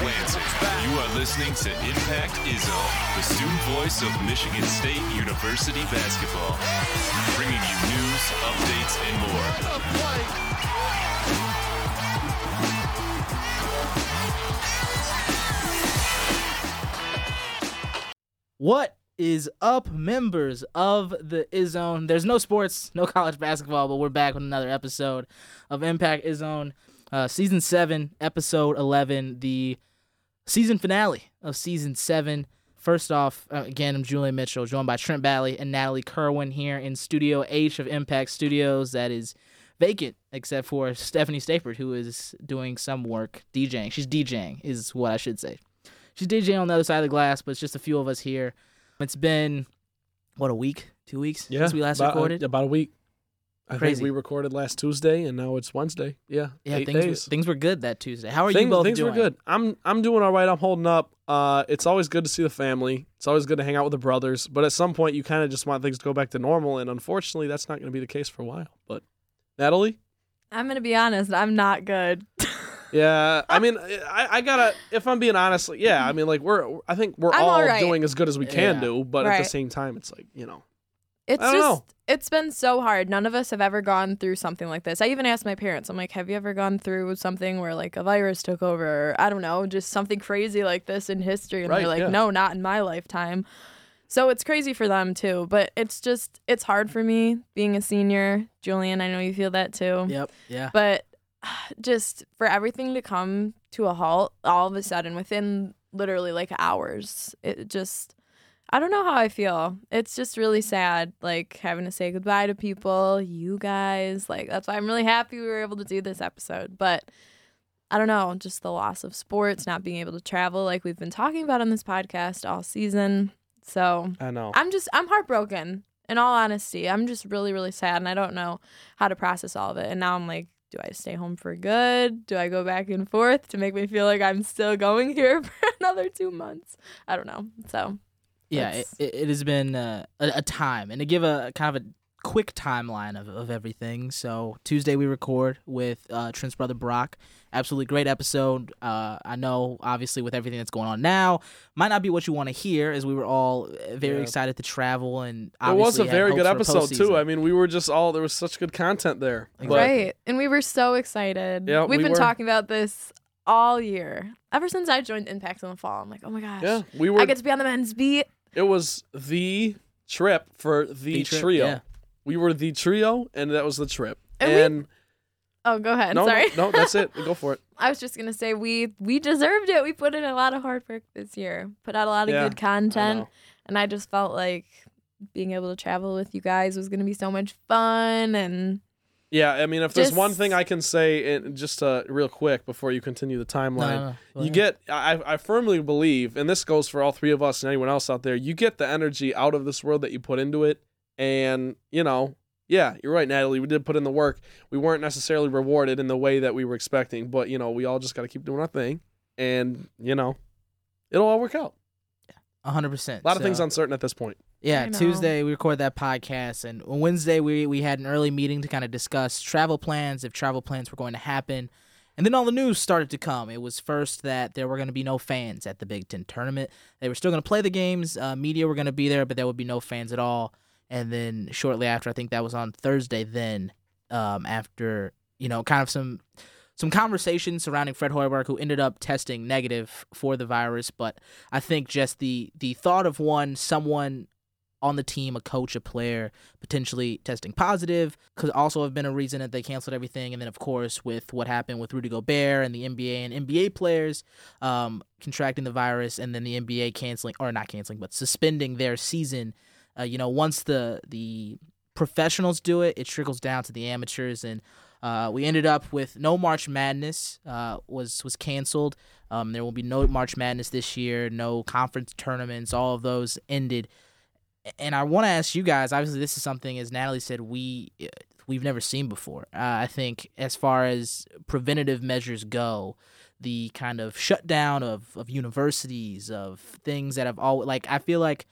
Clancy. You are listening to Impact Izzone, the student voice of Michigan State University basketball, bringing you news, updates, and more. What is up, members of the Izzone? There's no sports, no college basketball, but we're back with another episode of Impact Izzone, uh, season seven, episode eleven, the season finale of season seven. First off, uh, again, I'm Julian Mitchell, joined by Trent Bally and Natalie Kerwin here in Studio H of Impact Studios. That is vacant except for Stephanie Stapert, who is doing some work DJing. She's DJing, is what I should say. She's DJing on the other side of the glass, but it's just a few of us here. It's been what a week, two weeks Yeah, since we last about, uh, recorded. about a week. I Crazy. think we recorded last Tuesday, and now it's Wednesday. Yeah, yeah, eight things were, things were good that Tuesday. How are things, you both things doing? were good. I'm I'm doing all right. I'm holding up. Uh, it's always good to see the family. It's always good to hang out with the brothers. But at some point, you kind of just want things to go back to normal, and unfortunately, that's not going to be the case for a while. But Natalie, I'm gonna be honest. I'm not good. yeah, I mean, I, I gotta. If I'm being honest, yeah, I mean, like we're. I think we're all all right. doing as good as we can Yeah. do, but at the same time, it's like you know, It's I don't just know. it's been so hard. None of us have ever gone through something like this. I even asked my parents. I'm like, "Have you ever gone through something where like a virus took over? Or, I don't know, just something crazy like this in history?" And Right, they're like, yeah. "No, not in my lifetime." So it's crazy for them too, but it's just it's hard for me being a senior. Julian, I know you feel that too. Yep. Yeah. But just for everything to come to a halt all of a sudden within literally like hours, it just I don't know how I feel. It's just really mm-hmm. sad, like having to say goodbye to people, you guys. Like that's why I'm really happy we were able to do this episode. But I don't know, just the loss of sports, not being able to travel, like we've been talking about on this podcast all season. So I know. I'm just I'm heartbroken. In all honesty, I'm just really really sad, and I don't know how to process all of it. And now I'm like, do I stay home for good? Do I go back and forth to make me feel like I'm still going here for another two months? I don't know. So yeah, it, it it has been uh, a, a time, and to give a kind of a quick timeline of, of everything. So Tuesday we record with uh, Trent's brother Brock. Absolutely great episode. Uh, I know, obviously, with everything that's going on now, might not be what you want to hear, as we were all uh, very Yeah. excited to travel and It was a very good episode too. I mean, we were just all there was such good content there. But right, and we were so excited. Yeah, we've we been were. talking about this all year. Ever since I joined Impact in the fall, I'm like, oh my gosh, yeah, we were. I get to be on the men's beat. It was the trip for the, The trip, trio. yeah. We were the trio, and that was the trip. And we- Oh, go ahead. no, Sorry. no, no, that's it. Go for it. I was just gonna say we we deserved it. We put in a lot of hard work this year. Put out a lot of Yeah, good content. know. and I just felt like being able to travel with you guys was gonna be so much fun and Yeah, I mean, if there's one thing I can say, and just uh, real quick before you continue the timeline, no. You get. I, I firmly believe, and this goes for all three of us and anyone else out there. You get the energy out of this world that you put into it, and you know, yeah, you're right, Natalie. We did put in the work. We weren't necessarily rewarded in the way that we were expecting, but you know, we all just got to keep doing our thing, and you know, it'll all work out. A hundred percent. A lot of things uncertain at this point. Yeah, Tuesday we record that podcast, and on Wednesday we we had an early meeting to kind of discuss travel plans, if travel plans were going to happen, and then all the news started to come. It was first that there were going to be no fans at the Big Ten tournament. They were still going to play the games. Uh, media were going to be there, but there would be no fans at all. And then shortly after, I think that was on Thursday. Then, um, after you know, kind of some some conversations surrounding Fred Hoiberg, who ended up testing negative for the virus. But I think just the the thought of one someone on the team, a coach, a player, potentially testing positive, could also have been a reason that they canceled everything. And then, of course, with what happened with Rudy Gobert and the NBA and NBA players um, contracting the virus, and then the NBA canceling or not canceling, but suspending their season. Uh, you know, once the the professionals do it, it trickles down to the amateurs, and uh, we ended up with no March Madness uh, was was canceled. Um, there will be no March Madness this year, no conference tournaments. All of those ended. And I want to ask you guys. Obviously, this is something, as Natalie said, we uh, we've never seen before. Uh, I think, as far as preventative measures go, the kind of shutdown of of universities, of things that have all like I feel like,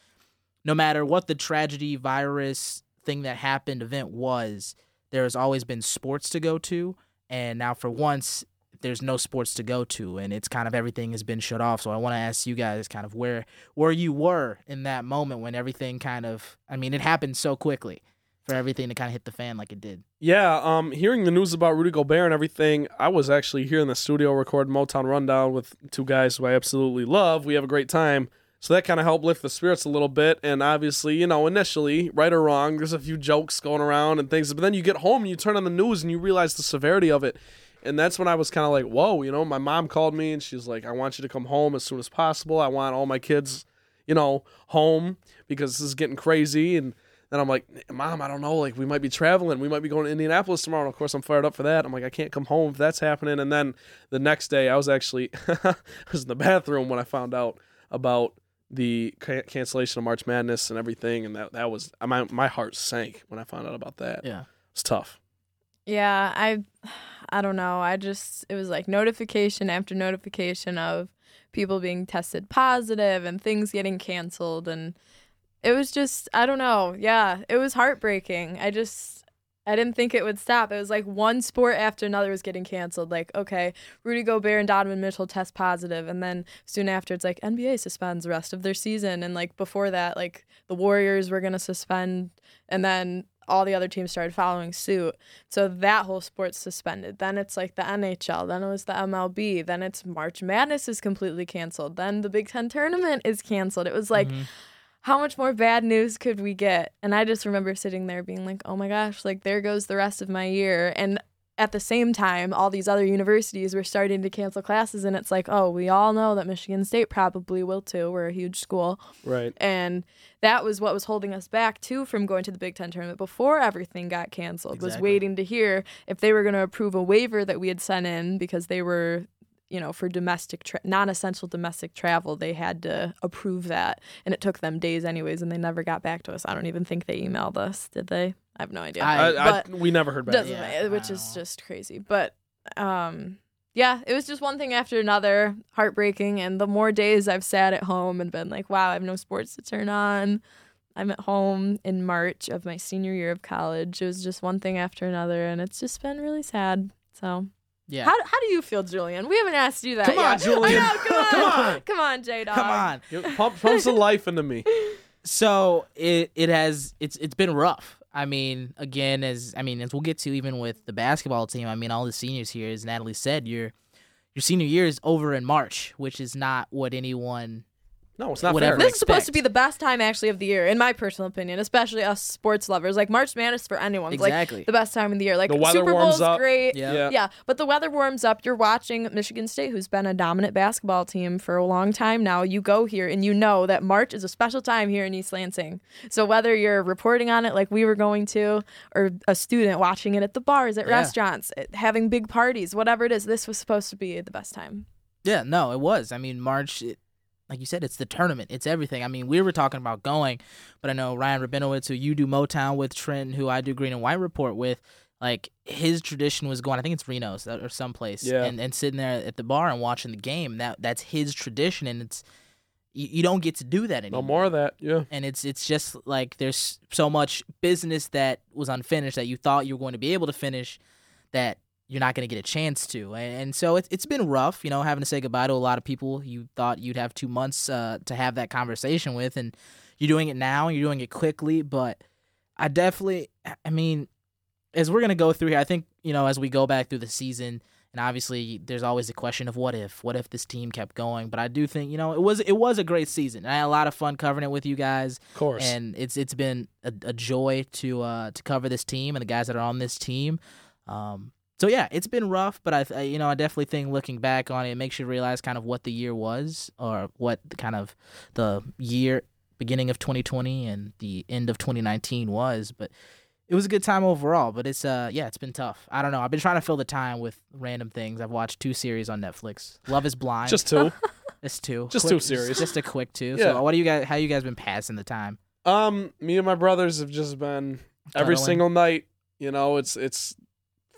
no matter what the tragedy, virus thing that happened, event was, there has always been sports to go to, and now for once there's no sports to go to and it's kind of everything has been shut off so i want to ask you guys kind of where where you were in that moment when everything kind of i mean it happened so quickly for everything to kind of hit the fan like it did Yeah, um, hearing the news about Rudy Gobert and everything, I was actually here in the studio recording Motown Rundown with two guys who I absolutely love. We have a great time. So that kind of helped lift the spirits a little bit. And obviously, you know, initially, right or wrong, there's a few jokes going around and things. But then you get home and you turn on the news and you realize the severity of it. And that's when I was kind of like, whoa, you know, my mom called me and she's like, I want you to come home as soon as possible. I want all my kids, you know, home because this is getting crazy. And then I'm like, Mom, I don't know. Like, we might be traveling. We might be going to Indianapolis tomorrow. And of course, I'm fired up for that. I'm like, I can't come home if that's happening. And then the next day, I was actually I was in the bathroom when I found out about the ca- cancellation of March Madness and everything. And that that was my my heart sank when I found out about that. yeah It's tough. Yeah, I I don't know. I just it was like notification after notification of people being tested positive and things getting canceled and it was just I don't know. Yeah, it was heartbreaking. I just I didn't think it would stop. It was like one sport after another was getting canceled. Like, okay, Rudy Gobert and Donovan Mitchell test positive, and then soon after it's like NBA suspends the rest of their season, and like before that, like the Warriors were gonna suspend, and then all the other teams started following suit. So that whole sport's suspended. Then it's like the NHL. Then it was the MLB. Then it's March Madness is completely canceled. Then the Big Ten tournament is canceled. It was like, mm-hmm. how much more bad news could we get? And I just remember sitting there being like, oh my gosh, like there goes the rest of my year. And at the same time, all these other universities were starting to cancel classes. And it's like, oh, we all know that Michigan State probably will too. We're a huge school. Right. And that was what was holding us back too from going to the Big Ten tournament before everything got canceled. Was waiting to hear if they were going to approve a waiver that we had sent in because they were, you know, for domestic tra- non-essential domestic travel, they had to approve that, and it took them days anyways, and they never got back to us. I don't even think they emailed us, did they? I have no idea. I- I, I, but we never heard back. doesn't Yeah, matter, which I is just crazy. But um yeah, it was just one thing after another, heartbreaking. And the more days I've sat at home and been like, wow, I have no sports to turn on. I'm at home in March of my senior year of college. It was just one thing after another, and it's just been really sad. So, yeah how, how do you feel, Julian? We haven't asked you that. Come on, yet. Julian. I know, come on, Come on. come on, J Dog. come on Pump, pump some life into me. so it it has it's it's been rough. I mean, again, as I mean, as we'll get to even with the basketball team. I mean, all the seniors here, as Natalie said, your your senior year is over in March, which is not what anyone. No, it's not Whatever. fair. This is supposed to be the best time actually of the year, in my personal opinion, especially us sports lovers. Like March Madness for anyone, is, like the best time of the year. Like The weather Super warms Bowl's up. great. Yeah. Yeah. Yeah, but the weather warms up. You're watching Michigan State, who's been a dominant basketball team for a long time now. You go here and you know that March is a special time here in East Lansing. So whether you're reporting on it like we were going to, or a student watching it at the bars, at Yeah. restaurants, having big parties, whatever it is, this was supposed to be the best time. Yeah, no, it was. I mean, March, it, like you said, it's the tournament. It's everything. I mean, we were talking about going, but I know Ryan Rabinowitz, who you do Motown with, Trent, who I do Green and White Report with, like his tradition was going. I think it's Reno's or someplace, Yeah. and and sitting there at the bar and watching the game. That that's his tradition, and it's you, you don't get to do that anymore. No more of that. Yeah. and it's it's just like there's so much business that was unfinished that you thought you were going to be able to finish that you're not going to get a chance to and, and so it's, it's been rough you know having to say goodbye to a lot of people you thought you'd have two months uh, to have that conversation with and you're doing it now and you're doing it quickly but i definitely i mean as we're going to go through here i think you know as we go back through the season and obviously there's always a question of what if what if this team kept going but i do think you know it was it was a great season i had a lot of fun covering it with you guys Of course. and it's it's been a, a joy to uh to cover this team and the guys that are on this team. Um, so yeah, it's been rough, but I, I you know I definitely think looking back on it, it makes you realize kind of what the year was or what the kind of the year beginning of 2020 and the end of 2019 was, but. It was a good time overall, but it's uh yeah, it's been tough. I don't know. I've been trying to fill the time with random things. I've watched two series on Netflix. Love is Blind. Just two. it's two. just Quick- two series. Just a quick two. Yeah. So what do you guys? How you guys been passing the time? Um, me and my brothers have just been every single night. You know, it's it's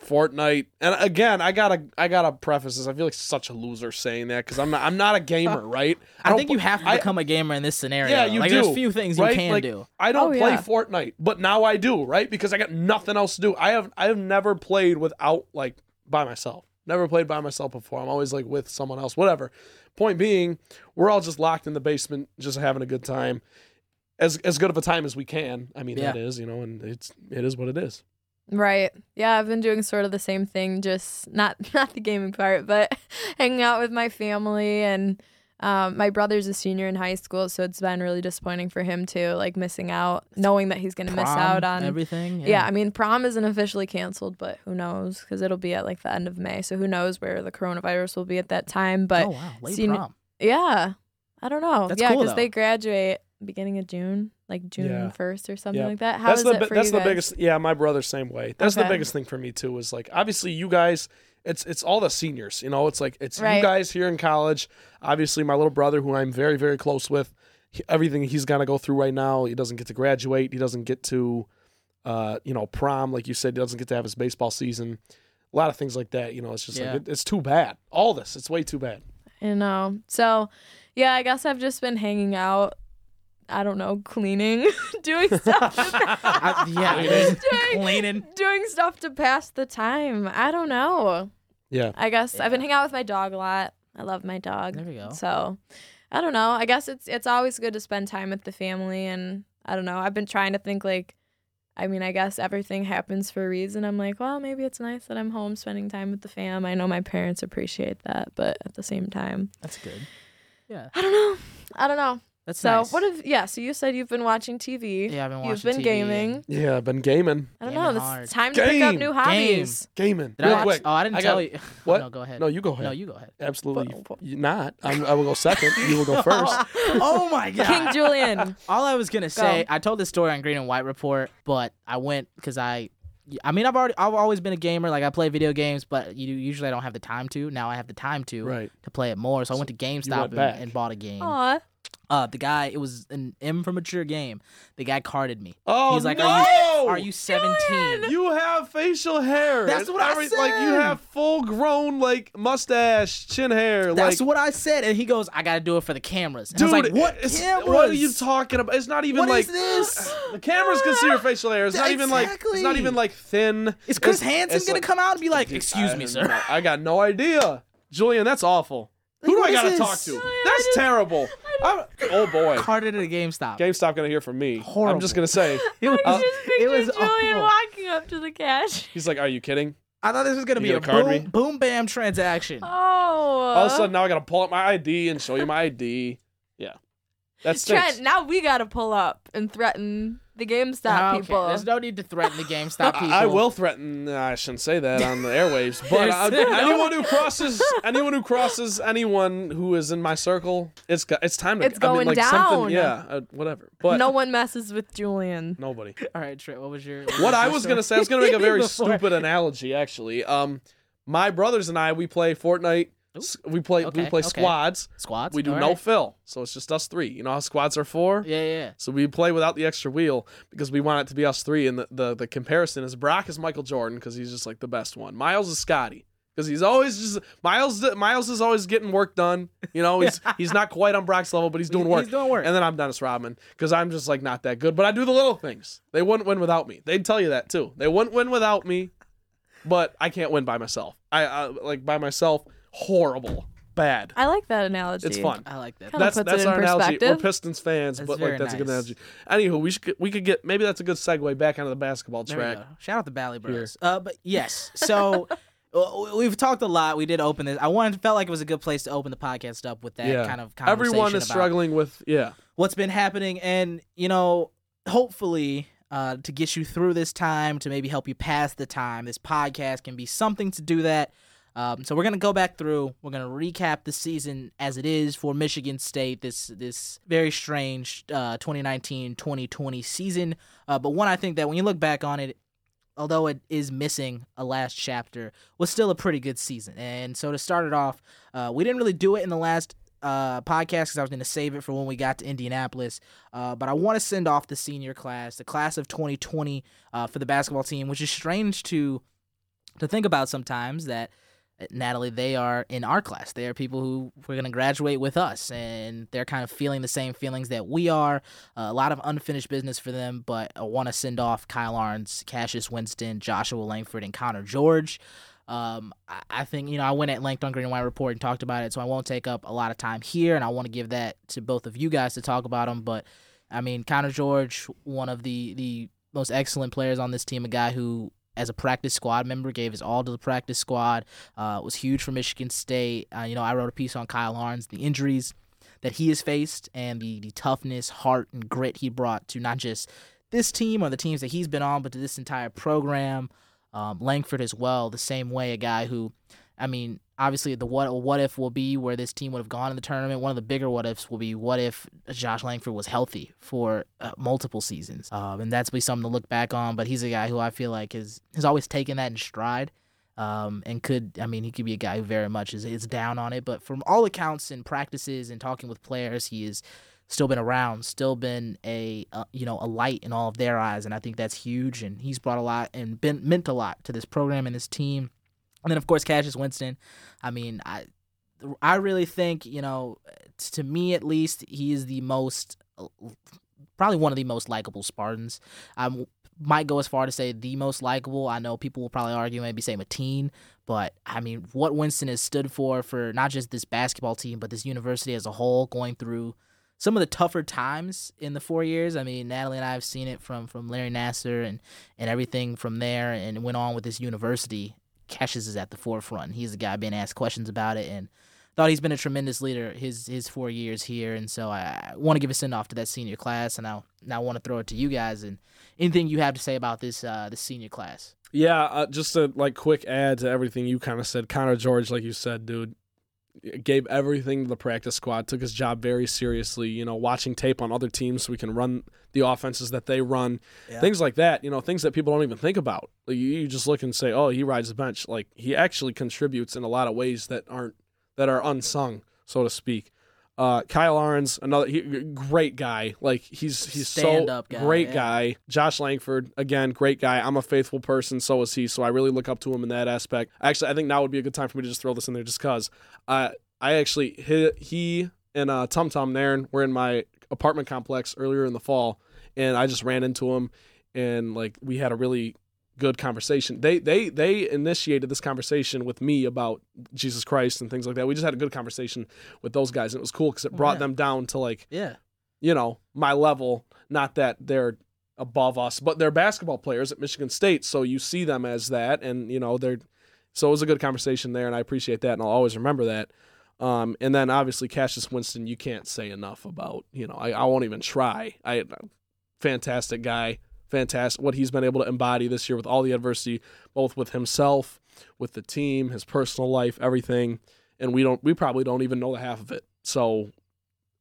Fortnite, and again, I gotta I gotta preface this. I feel like such a loser saying that because I'm not I'm not a gamer, right? I, don't think you have to I- become a gamer in this scenario. Yeah, you like, do. There's few things right? you can Like, do. I don't Oh, play yeah. Fortnite, but now I do, right? Because I got nothing else to do. I have I have never played without like by myself. Never played by myself before. I'm always like with someone else, whatever. Point being, we're all just locked in the basement, just having a good time. As as good of a time as we can. I mean, Yeah. that is, you know, and it's it is what it is. Right. Yeah, I've been doing sort of the same thing, just not not the gaming part, but hanging out with my family and um, my brother's a senior in high school, so it's been really disappointing for him too, like missing out, knowing that he's gonna miss out on everything. Yeah. I mean, prom isn't officially canceled, but who knows? Because it'll be at like the end of May, so who knows where the coronavirus will be at that time? But oh wow, late seen- prom. yeah, I don't know. That's yeah, cool, because they graduate beginning of June, like June Yeah. first or something Yeah. like that. How that's is the it for that's the guys? biggest. Yeah, my brother same way. That's the biggest thing for me too. Is like obviously you guys. It's it's all the seniors. You know, it's like it's you guys here in college. Obviously, my little brother, who I'm very very close with, he- everything he's gonna go through right now. He doesn't get to graduate. He doesn't get to, uh, you know, prom. Like you said, he doesn't get to have his baseball season. A lot of things like that. You know, it's just Yeah. like it, it's too bad. All this, it's way too bad. You know. So, yeah, I guess I've just been hanging out. I don't know, cleaning, doing stuff, to, I, yeah, I Cleaning. doing stuff to pass the time. I don't know. Yeah. I guess I've been hanging out with my dog a lot. I love my dog. There we go. So, I don't know. I guess it's it's always good to spend time with the family, and I don't know. I've been trying to think like. I mean, I guess everything happens for a reason. I'm like, well, maybe it's nice that I'm home spending time with the fam. I know my parents appreciate that, but at the same time, That's good. Yeah, I don't know. I don't know. That's so nice. what if yeah? So you said you've been watching TV. Yeah, I've been watching. You've been TV gaming. Yeah, I've been gaming, I don't Gaming know. hard. It's time to pick up Game. new hobbies. gaming. Did Real I? quick. Oh, I didn't I tell got- you. What? No, go ahead. No, you go ahead. No, you go ahead. Absolutely Whoa, whoa. you not. I'm, I will go second. You will go first. oh my god. King Julian. All I was gonna say, I told this story on Green and White Report, but I went because I, I mean, I've already, I've always been a gamer. Like I play video games, but you usually I don't have the time to. Now I have the time to Right. to play it more. So I went to GameStop went back. and, and bought a game. Aw. Uh, the guy, it was an M for mature game. The guy carded me. Oh He's like, no! "Are you, are you 17?" You have facial hair. That's what I every- Like you have full grown like mustache, chin hair. That's like, what I said, and he goes, "I got to do it for the cameras." And dude, I was like, "What cameras? What are you talking about? It's not even What like is this?" the cameras can see your facial hair. It's not even like it's not Exactly. even like thin. Is Chris It's- Hansen it's gonna like- come out and be like, Dude, "Excuse I me, sir"? I got no idea, Julian. That's awful. Who do I gotta talk to? That's terrible. I'm- oh boy, Carded at a GameStop. GameStop gonna hear from me. I'm just gonna say. It was, I Uh, just it was Julian awful. walking up to the cash. He's like, "Are you kidding?" I thought this was gonna You be a gonna card boom, me? boom bam transaction. Oh. All of a sudden, now I gotta pull up my ID and show you my ID. Yeah, that's Trent, now we gotta pull up and threaten the GameStop Okay, people. There's no need to threaten the GameStop people. I, I will threaten. nah, I shouldn't say that on the airwaves, but uh, anyone who crosses, anyone who crosses anyone who is in my circle, it's go- it's time to. It's I mean, going like down. Something, yeah, uh, whatever. But no one messes with Julian. nobody. All right, Trent. What was your? What I was gonna say, I was gonna make a very stupid analogy. Actually, um, my brothers and I, we play Fortnite. S- We play we play okay. squads. Squads. We do all no right. fill, so it's just us three. You know how squads are four. Yeah, yeah. So we play without the extra wheel because we want it to be us three. And the, the, the comparison is Brock is Michael Jordan because he's just like the best one. Miles is Scottie because he's always just Miles. Miles is always getting work done. You know, he's he's not quite on Brock's level, but he's doing work. He's doing work. And then I'm Dennis Rodman because I'm just like not that good, but I do the little things. They wouldn't win without me. They'd tell you that too. They wouldn't win without me, but I can't win by myself. I, I like by myself. Horrible, bad. I like that analogy. It's fun I like that. Kinda That's puts that's it in our analogy. We're perspective. Pistons fans, That's but very like that's a good nice. analogy. Anywho, we should we could get maybe that's a good segue back onto the basketball There we track. go. Shout out to Bally Bros. Uh, but yes, so uh, we've talked a lot. We did open this. I wanted felt like it was a good place to open the podcast up with that Yeah. kind of conversation Everyone is about struggling with yeah. what's been happening, and you know, hopefully. Uh, to get you through this time, to maybe help you pass the time, this podcast can be something to do that. Um, so we're gonna go back through. We're gonna recap the season as it is for Michigan State. This this very strange uh, 2019-2020 season, uh, but one I think that when you look back on it, although it is missing a last chapter, was still a pretty good season. And so to start it off, uh, we didn't really do it in the last uh, podcast because I was going to save it for when we got to Indianapolis. Uh, but I want to send off the senior class, the class of 2020 uh, for the basketball team, which is strange to to think about sometimes that. Natalie, they are in our class. They are people who we're going to graduate with us, and they're kind of feeling the same feelings that we are. Uh, a lot of unfinished business for them, but I want to send off Kyle Ahrens, Cassius Winston, Joshua Langford, and Connor George. Um, I, I think you know I went at length on Green and White Report and talked about it, so I won't take up a lot of time here, and I want to give that to both of you guys to talk about them. But I mean, Connor George, one of the the most excellent players on this team, a guy who as a practice squad member, gave his all to the practice squad. Uh, was huge for Michigan State. Uh, you know, I wrote a piece on Kyle Ahrens, the injuries that he has faced, and the the toughness, heart, and grit he brought to not just this team or the teams that he's been on, but to this entire program. Um, Langford as well, the same way, a guy who, I mean, obviously the what what if will be where this team would have gone in the tournament. One of the bigger what ifs will be what if Josh Langford was healthy for uh, multiple seasons, um, and that's be something to look back on. But he's a guy who I feel like has has always taken that in stride. Um, and could I mean he could be a guy who very much is, is down on it, but from all accounts and practices and talking with players, he is still been around, still been a uh, you know a light in all of their eyes, and I think that's huge. And he's brought a lot and been meant a lot to this program and this team. And then of course Cassius Winston. I mean I I really think you know to me at least he is the most probably one of the most likable Spartans. I might go as far to say the most likable. I know people will probably argue maybe say Mateen, but I mean what Winston has stood for for not just this basketball team but this university as a whole going through some of the tougher times in the four years. I mean, Natalie and I have seen it from from Larry Nassar and and everything from there, and went on with this university. Cassius is at the forefront. He's the guy being asked questions about it, and thought he's been a tremendous leader his his four years here. And so I, I want to give a send off to that senior class, and I now want to throw it to you guys and anything you have to say about this uh, this senior class. Yeah, uh, just a like quick add to everything you kind of said. Connor George, like you said, dude, gave everything to the practice squad, took his job very seriously, you know, watching tape on other teams so we can run the offenses that they run, yeah. things like that, you know, things that people don't even think about. Like you, you just look and say, oh, he rides the bench. Like he actually contributes in a lot of ways that aren't, that are unsung, so to speak. Uh, Kyle Ahrens, another he, great guy. Like he's he's Stand so guy, great yeah. guy. Josh Langford, again, great guy. I'm a faithful person, so is he. So I really look up to him in that aspect. Actually, I think now would be a good time for me to just throw this in there, just cause. Uh, I actually he, he and uh, Tum Tum Nairn were in my apartment complex earlier in the fall, and I just ran into him, and like we had a really good conversation. They they they initiated this conversation with me about Jesus Christ and things like that. We just had a good conversation with those guys, and it was cool because it brought yeah. them down to like yeah, you know, my level. Not that they're above us, but they're basketball players at Michigan State, so you see them as that, and you know they're. So it was a good conversation there, and I appreciate that, and I'll always remember that. Um, and then obviously Cassius Winston, you can't say enough about. You know, I, I won't even try. I fantastic guy fantastic what he's been able to embody this year with all the adversity, both with himself, with the team, his personal life, everything. And we don't we probably don't even know the half of it. So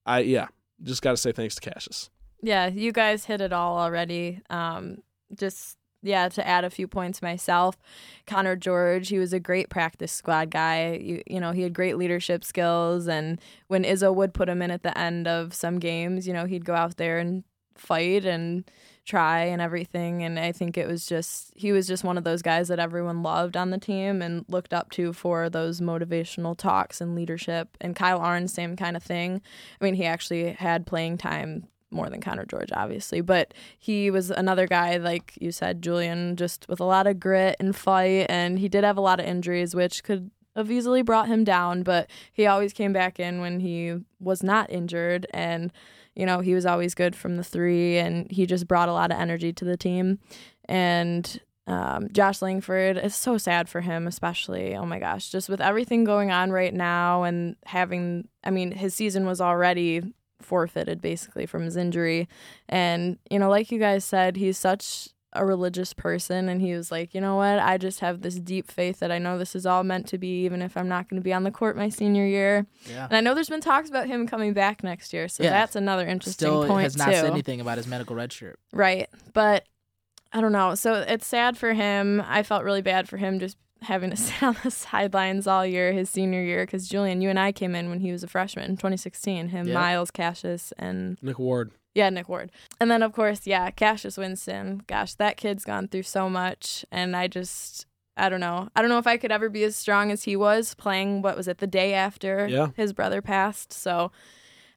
I yeah, just gotta say thanks to Cassius. Yeah, you guys hit it all already. Um just yeah, to add a few points myself, Connor George, he was a great practice squad guy. You, you know, he had great leadership skills. And when Izzo would put him in at the end of some games, you know, he'd go out there and fight and try and everything and I think it was just he was just one of those guys that everyone loved on the team and looked up to for those motivational talks and leadership and Kyle Ahrens same kind of thing. I mean, he actually had playing time more than Connor George, obviously, but he was another guy, like you said, Julian, just with a lot of grit and fight. And he did have a lot of injuries, which could have easily brought him down, but he always came back in when he was not injured. And you know, he was always good from the three and he just brought a lot of energy to the team. And um, Josh Langford, it's so sad for him, especially. Oh my gosh, just with everything going on right now and having, I mean, his season was already forfeited basically from his injury. And, you know, like you guys said, he's such a religious person and he was like, "You know what? I just have this deep faith that I know this is all meant to be even if I'm not going to be on the court my senior year." Yeah. And I know there's been talks about him coming back next year, so yeah. that's another interesting Still point has not too. said anything about his medical red shirt. Right. But I don't know. So it's sad for him. I felt really bad for him just having to sit on the sidelines all year his senior year because Julian, you and I came in when he was a freshman in 2016. Him, Miles, Cassius, and Nick Ward. Yeah, Nick Ward. And then of course, yeah, Cassius Winston. Gosh, that kid's gone through so much and I just I don't know. I don't know if I could ever be as strong as he was playing what was it the day after yeah. his brother passed. So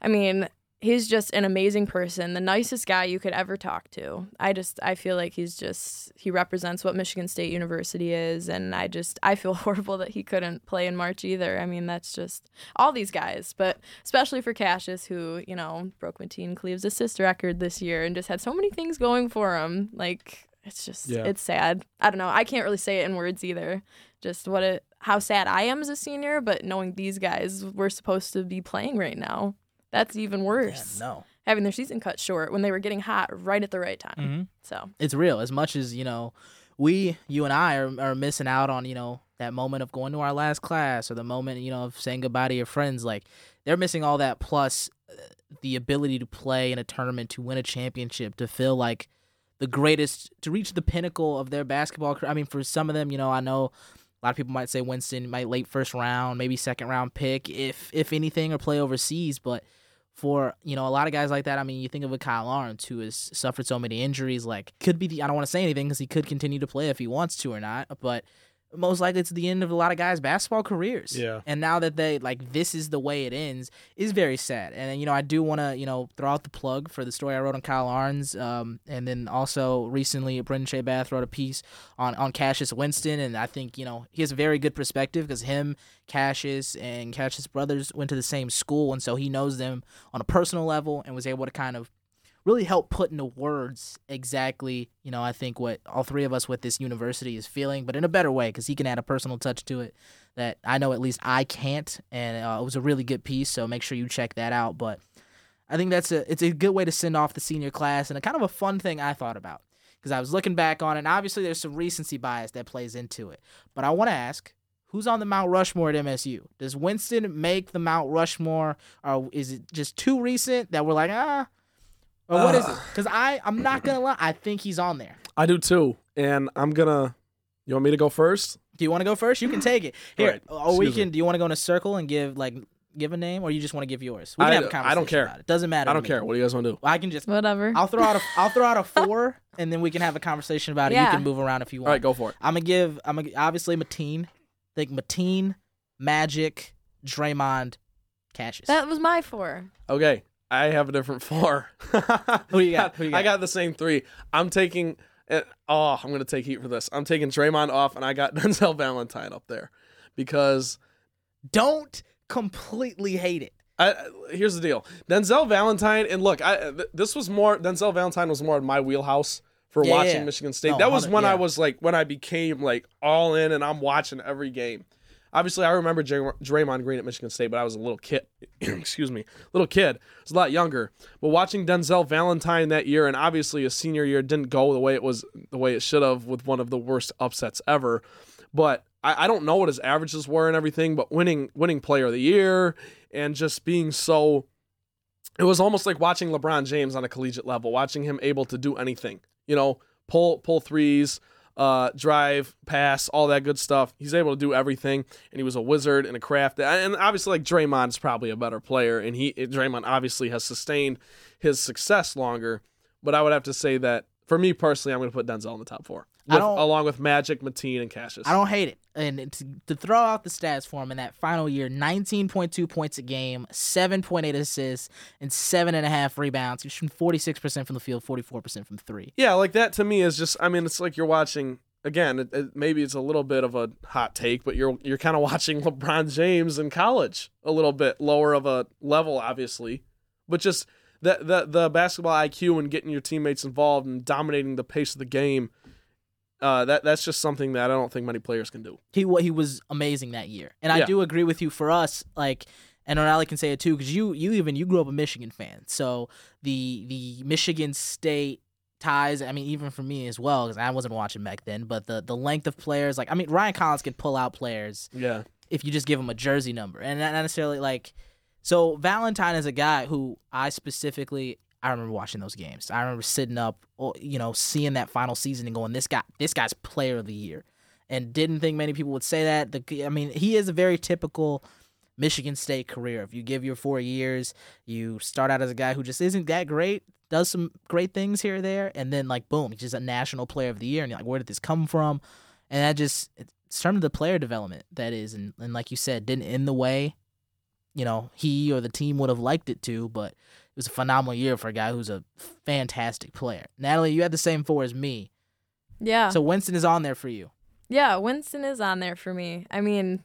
I mean, he's just an amazing person, the nicest guy you could ever talk to. I just I feel like he's just he represents what Michigan State University is and I just I feel horrible that he couldn't play in March either. I mean, that's just all these guys, but especially for Cassius who, you know, broke Mateen Cleaves' assist record this year and just had so many things going for him. Like it's just Yeah. it's sad. I don't know. I can't really say it in words either. Just what it how sad I am as a senior, but knowing these guys were supposed to be playing right now. That's even Yeah, worse. no. Having their season cut short when they were getting hot right at the right time. Mhm. So it's real as much as you know we you and i are, are missing out on you know that moment of going to our last class or the moment you know of saying goodbye to your friends like they're missing all that plus uh, the ability to play in a tournament to win a championship to feel like the greatest to reach the pinnacle of their basketball career i mean for some of them you know i know a lot of people might say winston might late first round maybe second round pick if if anything or play overseas but for you know a lot of guys like that. I mean, you think of a Kyle Ahrens who has suffered so many injuries. Like, could be the I don't want to say anything because he could continue to play if he wants to or not. But most likely it's the end of a lot of guys' basketball careers. Yeah. And now that they like this is the way it ends is very sad. And you know I do want to you know throw out the plug for the story I wrote on Kyle Ahrens. Um, and then also recently Brendan Shea Bath wrote a piece on on Cassius Winston, and I think you know he has a very good perspective because him, Cassius, and Cassius brothers went to the same school, and so he knows them on a personal level and was able to kind of really help put into words exactly, you know, I think what all three of us with this university is feeling, but in a better way because he can add a personal touch to it that I know at least I can't. And uh, it was a really good piece, so make sure you check that out. But I think that's a it's a good way to send off the senior class and a kind of a fun thing I thought about because I was looking back on it. And obviously, there's some recency bias that plays into it, but I want to ask. Who's on the Mount Rushmore at MSU? Does Winston make the Mount Rushmore, or is it just too recent that we're like, ah, or what is uh, it? Because I, I'm not gonna lie, I think he's on there. I do too, and I'm gonna. You want me to go first? Do you want to go first? You can take it. Here, Alright, or we excuse me. can. Do you want to go in a circle and give like give a name, or you just want to give yours? We can I- have a I conversation. I don't care. About it. Doesn't matter. I don't care. What do you guys want to do? I can just. whatever. I'll throw out a. I'll throw out a four, and then we can have a conversation about it. You can move around if you want. All right, go for it. I'm gonna give. I'm gonna obviously Mateen. Think Mateen, Magic, Draymond, Cassius. that was my four. Okay, I have a different four. Who you got? Who you I got? got the same three. I'm taking. eh, Oh, I'm gonna take heat for this. I'm taking Draymond off, and I got Denzel Valentine up there because don't completely hate it. I, here's the deal. Denzel Valentine, and look, I this was more. Denzel Valentine was more in my wheelhouse for Yeah, watching yeah. Michigan State. No, that was 100 when I was like when I became like all in, and I'm watching every game. Obviously, I remember Draymond Green at Michigan State, but I was a little kid. excuse me, little kid. I was a lot younger. But watching Denzel Valentine that year, and obviously his senior year didn't go the way it was, the way it should have, with one of the worst upsets ever. But I, I don't know what his averages were and everything, but winning winning player of the year and just being so it was almost like watching LeBron James on a collegiate level, watching him able to do anything. You know, pull pull threes, uh, drive, pass, all that good stuff. He's able to do everything, and he was a wizard and a craft. And obviously, like Draymond's probably a better player, and he Draymond obviously has sustained his success longer. But I would have to say that for me personally, I'm going to put Denzel in the top four, with, along with Magic, Mateen, and Cassius. I don't hate it. And to, to throw out the stats for him in that final year 19.2 points a game, 7.8 assists, and 7.5 rebounds. He's shooting 46% from the field, 44% from three. Yeah, like that to me is just. I mean, it's like you're watching. Again, it, it, maybe it's a little bit of a hot take, but you're you're kind of watching LeBron James in college, a little bit lower of a level, obviously, but just the the the basketball IQ and getting your teammates involved and dominating the pace of the game. Uh, that that's just something that I don't think many players can do. He he was amazing that year, and I Yeah. do agree with you. For us, like, and O'Reilly can say it too, because you you even you grew up a Michigan fan, so the the Michigan State ties. I mean, even for me as well, because I wasn't watching back then. But the the length of players, like, I mean, Ryan Collins can pull out players Yeah, if you just give him a jersey number and not necessarily like so valentine is a guy who i specifically i remember watching those games. I remember sitting up oh, you know seeing that final season and going this guy this guy's player of the year. And didn't think many people would say that. The, i mean he is a very typical michigan state career. If you give your four years you start out as a guy who just isn't that great does some great things here or there and then like boom he's just a national player of the year and you're like where did this come from? And that just it's terms of the player development that is and, and like you said didn't end the way you know he or the team would have liked it to but It was a phenomenal year for a guy who's a fantastic player. Natalie, you had the same four as me. Yeah. So Winston is on there for you. Yeah, Winston is on there for me. I mean,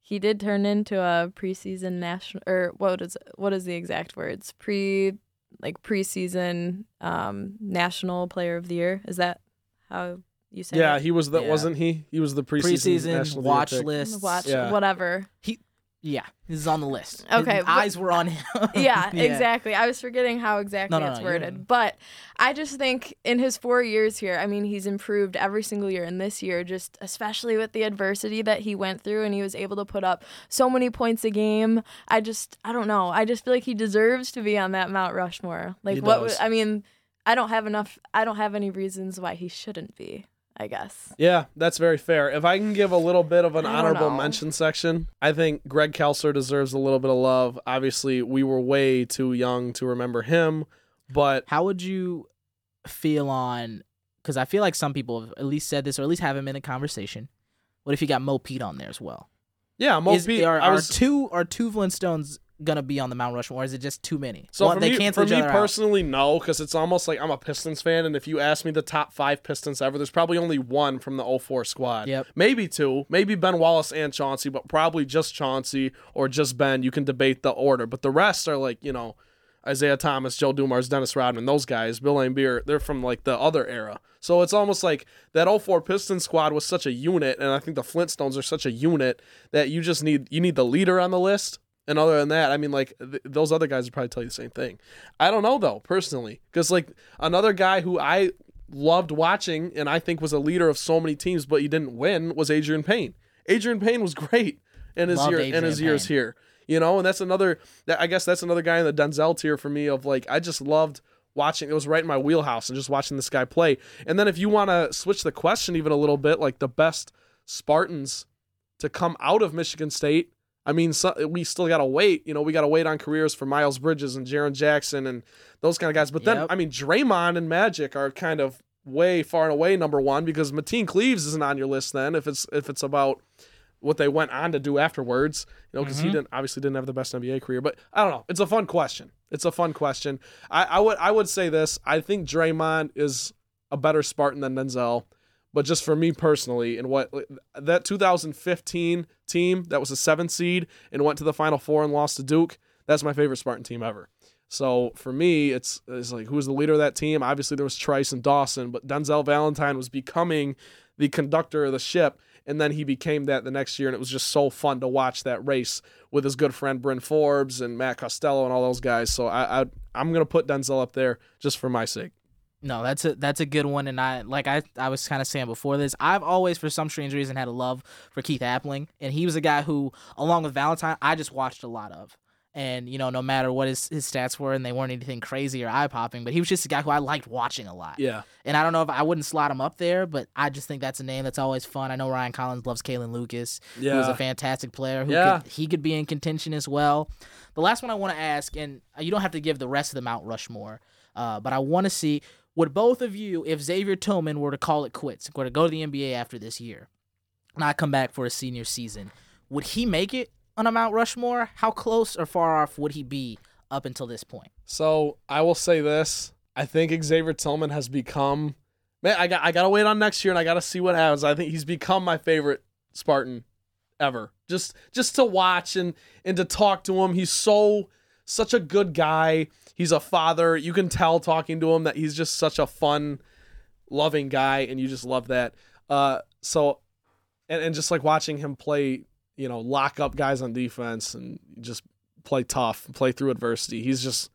he did turn into a preseason national or what is what is the exact words? Pre like preseason um national player of the year. Is that how you say Yeah, it? he was the Yeah. wasn't he? He was the preseason, Preseason national watch pick. list. watch Yeah. whatever. Yeah, this is on the list. Okay, but- eyes were on him. yeah, exactly. I was forgetting how exactly No, no, it's no, worded. But I just think in his four years here, I mean, he's improved every single year. And this year, just especially with the adversity that he went through and he was able to put up so many points a game. I just, I don't know. I just feel like he deserves to be on that Mount Rushmore. Like, He what does. I mean, I don't have enough, I don't have any reasons why he shouldn't be, I guess. Yeah, that's very fair. If I can give a little bit of an honorable know. mention section, I think Greg Kelser deserves a little bit of love. Obviously, we were way too young to remember him, but How would you feel on? Because I feel like some people have at least said this, or at least have him in a conversation. What if you got Mo Pete on there as well? yeah, Mo is, Pete- are, are was two are two Flintstones gonna be on the Mount Rushmore? Or is it just too many? So One- for they me, for me other out. personally, no, because it's almost like I'm a Pistons fan, and if you ask me the top five Pistons ever, there's probably only one from the 04 squad. Yep. Maybe two, maybe Ben Wallace and Chauncey, but probably just Chauncey or just Ben. You can debate the order, but the rest are like you know Isiah Thomas, Joe Dumars, Dennis Rodman, those guys, Bill Laimbeer, they're from like the other era. So it's almost like that 04 Pistons squad was such a unit, and I think the Flintstones are such a unit that you just need you need the leader on the list. And other than that, I mean, like th- those other guys would probably tell you the same thing. I don't know though, personally, because like another guy who I loved watching and I think was a leader of so many teams, but he didn't win was Adreian Payne. Adreian Payne was great in his Loved year in his years here. You know, and that's another. That I guess that's another guy in the Denzel tier for me. Of like, I just loved watching. It was right in my wheelhouse, and just watching this guy play. And then if you want to switch the question even a little bit, like the best Spartans to come out of Michigan State. I mean, so, we still got to wait. You know, we got to wait on careers for Miles Bridges and Jaren Jackson and those kind of guys. But then, Yep. I mean, Draymond and Magic are kind of way far and away number one because Mateen Cleaves isn't on your list. Then, if it's if it's about what they went on to do afterwards, you know, because he Mhm. didn't obviously didn't have the best NBA career. But I don't know. It's a fun question. It's a fun question. I, I would I would say this. I think Draymond is a better Spartan than Denzel. But just for me personally, and what that 2015 team that was a seven seed and went to the Final Four and lost to Duke, that's my favorite Spartan team ever. So for me, it's it's like who's the leader of that team? Obviously there was Trice and Dawson, but Denzel Valentine was becoming the conductor of the ship, and then he became that the next year, and it was just so fun to watch that race with his good friend Bryn Forbes and Matt Costello and all those guys. So I, I I'm gonna put Denzel up there just for my sake. No, that's a that's a good one, and I like I I was kind of saying before this. I've always, for some strange reason, had a love for Keith Appling, and he was a guy who, along with Valentine, I just watched a lot of. And you know, no matter what his, his stats were, and they weren't anything crazy or eye popping, but he was just a guy who I liked watching a lot. Yeah. And I don't know if I wouldn't slot him up there, but I just think that's a name that's always fun. I know Ryan Collins loves Kalin Lucas, who was a fantastic player. Who Yeah. could, he could be in contention as well. The last one I want to ask, and you don't have to give the rest of them out Rushmore, uh, but I want to see would both of you, if Xavier Tillman were to call it quits, were to go to the NBA after this year, not come back for a senior season, would he make it on a Mount Rushmore? How close or far off would he be up until this point? So I will say this: I think Xavier Tillman has become. Man, I got I gotta wait on next year, and I gotta see what happens. I think he's become my favorite Spartan ever. Just just to watch and and to talk to him. He's so such a good guy. He's a father. You can tell talking to him that he's just such a fun, loving guy, and you just love that. Uh, so, and and just like watching him play, you know, lock up guys on defense and just play tough, play through adversity. He's just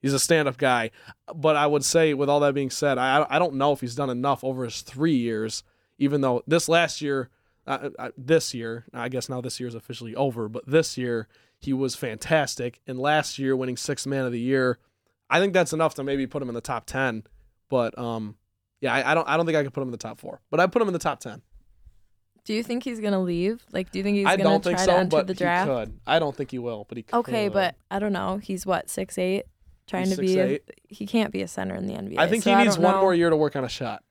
he's a stand-up guy. But I would say, with all that being said, I I don't know if he's done enough over his three years. Even though this last year, uh, uh, this year, I guess now this year is officially over, but this year he was fantastic. And last year, winning sixth man of the year, I think that's enough to maybe put him in the top ten. But um, yeah, I, I don't I don't think I could put him in the top four, but I put him in the top ten. Do you think he's gonna leave? Like, do you think he's I gonna don't try think to so, enter but the he draft? could. I don't think he will, but he could. Okay, but I don't know. He's what six eight, trying He's to be. A, 6'8". he can't be a center in the NBA. I think so he needs one know. more year to work on a shot.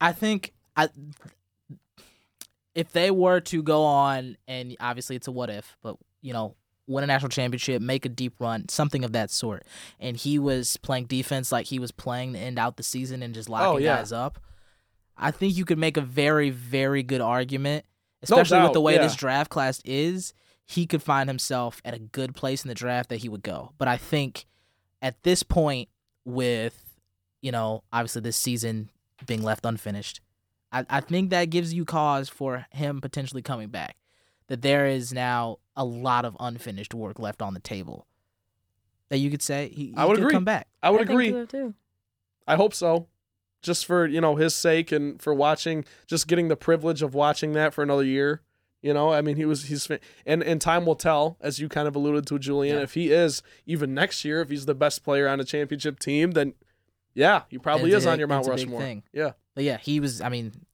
I think I if they were to go on and obviously it's a what if, but you know, win a national championship, make a deep run, something of that sort. And he was playing defense like he was playing to end out the season and just locking Oh, yeah. guys up. I think you could make a very, very good argument, No especially with the way yeah. this draft class is. He could find himself at a good place in the draft that he would go. But I think at this point, with you know, obviously this season being left unfinished, I, I think that gives you cause for him potentially coming back. That there is now a lot of unfinished work left on the table. That you could say he, he I would could agree. come back. I would think agree. so, too. I hope so. Just for, you know, his sake and for watching just getting the privilege of watching that for another year. You know, I mean he was he's and and time will tell, as you kind of alluded to, Julian. Yeah. If he is even next year, if he's the best player on a championship team, then yeah, he probably It's is a- on your Mount it's a big Rushmore. thing. Yeah. But yeah, he was. I mean, fan-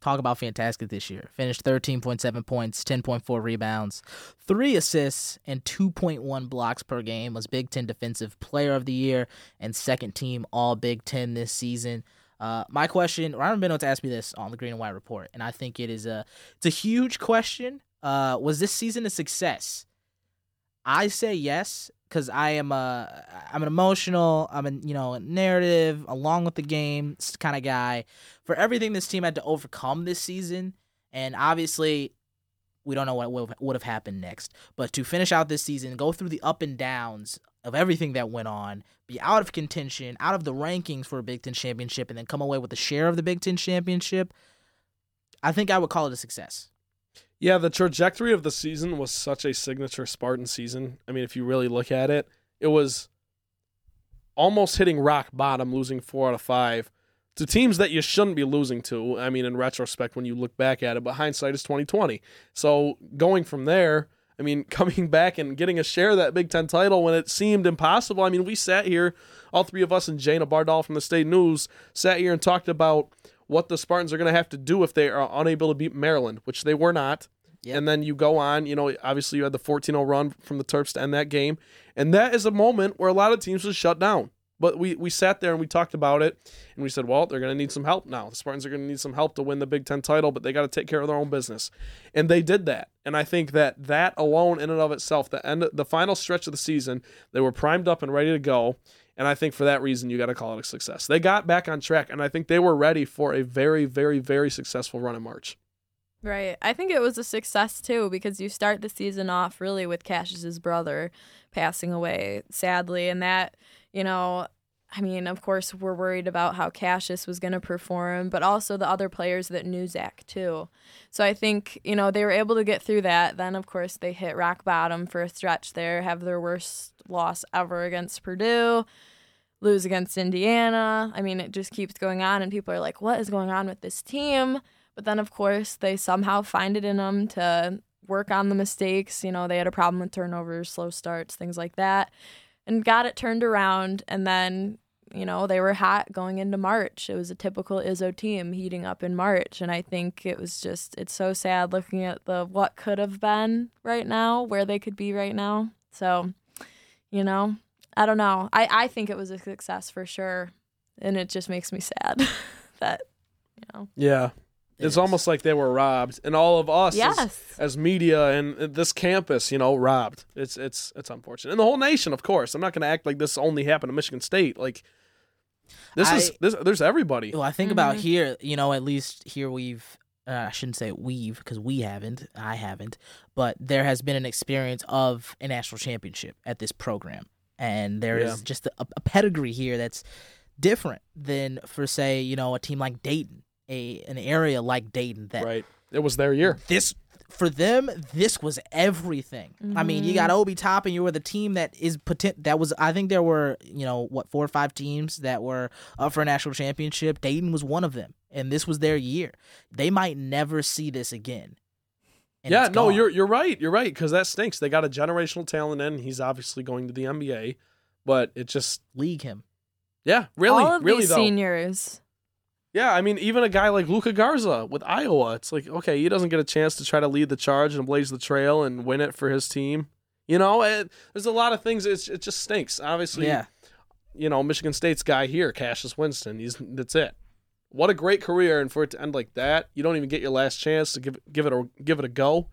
talk about fantastic this year. Finished thirteen point seven points, ten point four rebounds, three assists, and two point one blocks per game. Was Big Ten Defensive Player of the Year and second team All Big Ten this season. Uh, my question, Ryan Bennett asked me this on the Green and White Report, and I think it is a it's a huge question. Uh, was this season a success? I say yes because I am a I'm an emotional I'm a you know a narrative along with the game kind of guy. For everything this team had to overcome this season and obviously we don't know what would have happened next. But to finish out this season go through the up and downs of everything that went on be out of contention out of the rankings for a Big 10 championship and then come away with a share of the Big 10 championship I think I would call it a success Yeah, the trajectory of the season was such a signature Spartan season. I mean, if you really look at it, it was almost hitting rock bottom, losing four out of five to teams that you shouldn't be losing to. I mean, in retrospect, when you look back at it, but hindsight is twenty twenty. So going from there, I mean, coming back and getting a share of that Big Ten title when it seemed impossible. I mean, we sat here, all three of us and Jana Bardal from the State News sat here and talked about what the Spartans are going to have to do if they are unable to beat Maryland, which they were not. Yep. And then you go on, you know, obviously you had the 14 0 run from the Terps to end that game. And that is a moment where a lot of teams was shut down. But we, we sat there and we talked about it and we said, well, they're going to need some help now. The Spartans are going to need some help to win the Big Ten title, but they got to take care of their own business. And they did that. And I think that that alone, in and of itself, the end, the final stretch of the season, they were primed up and ready to go. And I think for that reason, you got to call it a success. They got back on track, and I think they were ready for a very, very, very successful run in March. Right. I think it was a success too because you start the season off really with Cassius's brother passing away sadly and that, you know, I mean, of course, we're worried about how Cassius was going to perform, but also the other players that knew Zach too. So I think, you know, they were able to get through that. Then, of course, they hit rock bottom for a stretch there, have their worst loss ever against Purdue, lose against Indiana. I mean, it just keeps going on, and people are like, what is going on with this team? But then, of course, they somehow find it in them to work on the mistakes. You know, they had a problem with turnovers, slow starts, things like that, and got it turned around. And then, you know, they were hot going into March. It was a typical Izzo team heating up in March. And I think it was just, it's so sad looking at the what could have been right now, where they could be right now. So, you know, I don't know. I, I think it was a success for sure. And it just makes me sad that, you know. Yeah. It It's is. almost like they were robbed, and all of us as, Yes. as media and this campus, you know, robbed. It's it's it's unfortunate, and the whole nation, of course. I'm not going to act like this only happened to Michigan State. Like this is this. There's everybody. Well, I think about Mhm. here, you know, at least here we've, uh, I shouldn't say we've because we haven't, I haven't, but there has been an experience of a national championship at this program. And there is Yeah. just a, a pedigree here that's different than, for say, you know, a team like Dayton, a an area like Dayton that Right. It was their year. this for them this was everything i mean you got mm-hmm. obi toppin you were the team that is potent that was i think there were you know what four or five teams that were up for a national championship dayton was one of them and this was their year they might never see this again And yeah, no, you're you're right. You're right because that stinks. They got a generational talent in. He's obviously going to the NBA, but it just league him yeah, really, All of really these though. seniors. Yeah, I mean, even a guy like Luka Garza with Iowa, it's like, okay, he doesn't get a chance to try to lead the charge and blaze the trail and win it for his team. You know, it, there's a lot of things. It's, it just stinks. Obviously, yeah you know, Michigan State's guy here, Cassius Winston, he's that's it. What a great career, and for it to end like that, you don't even get your last chance to give give it a give it a go.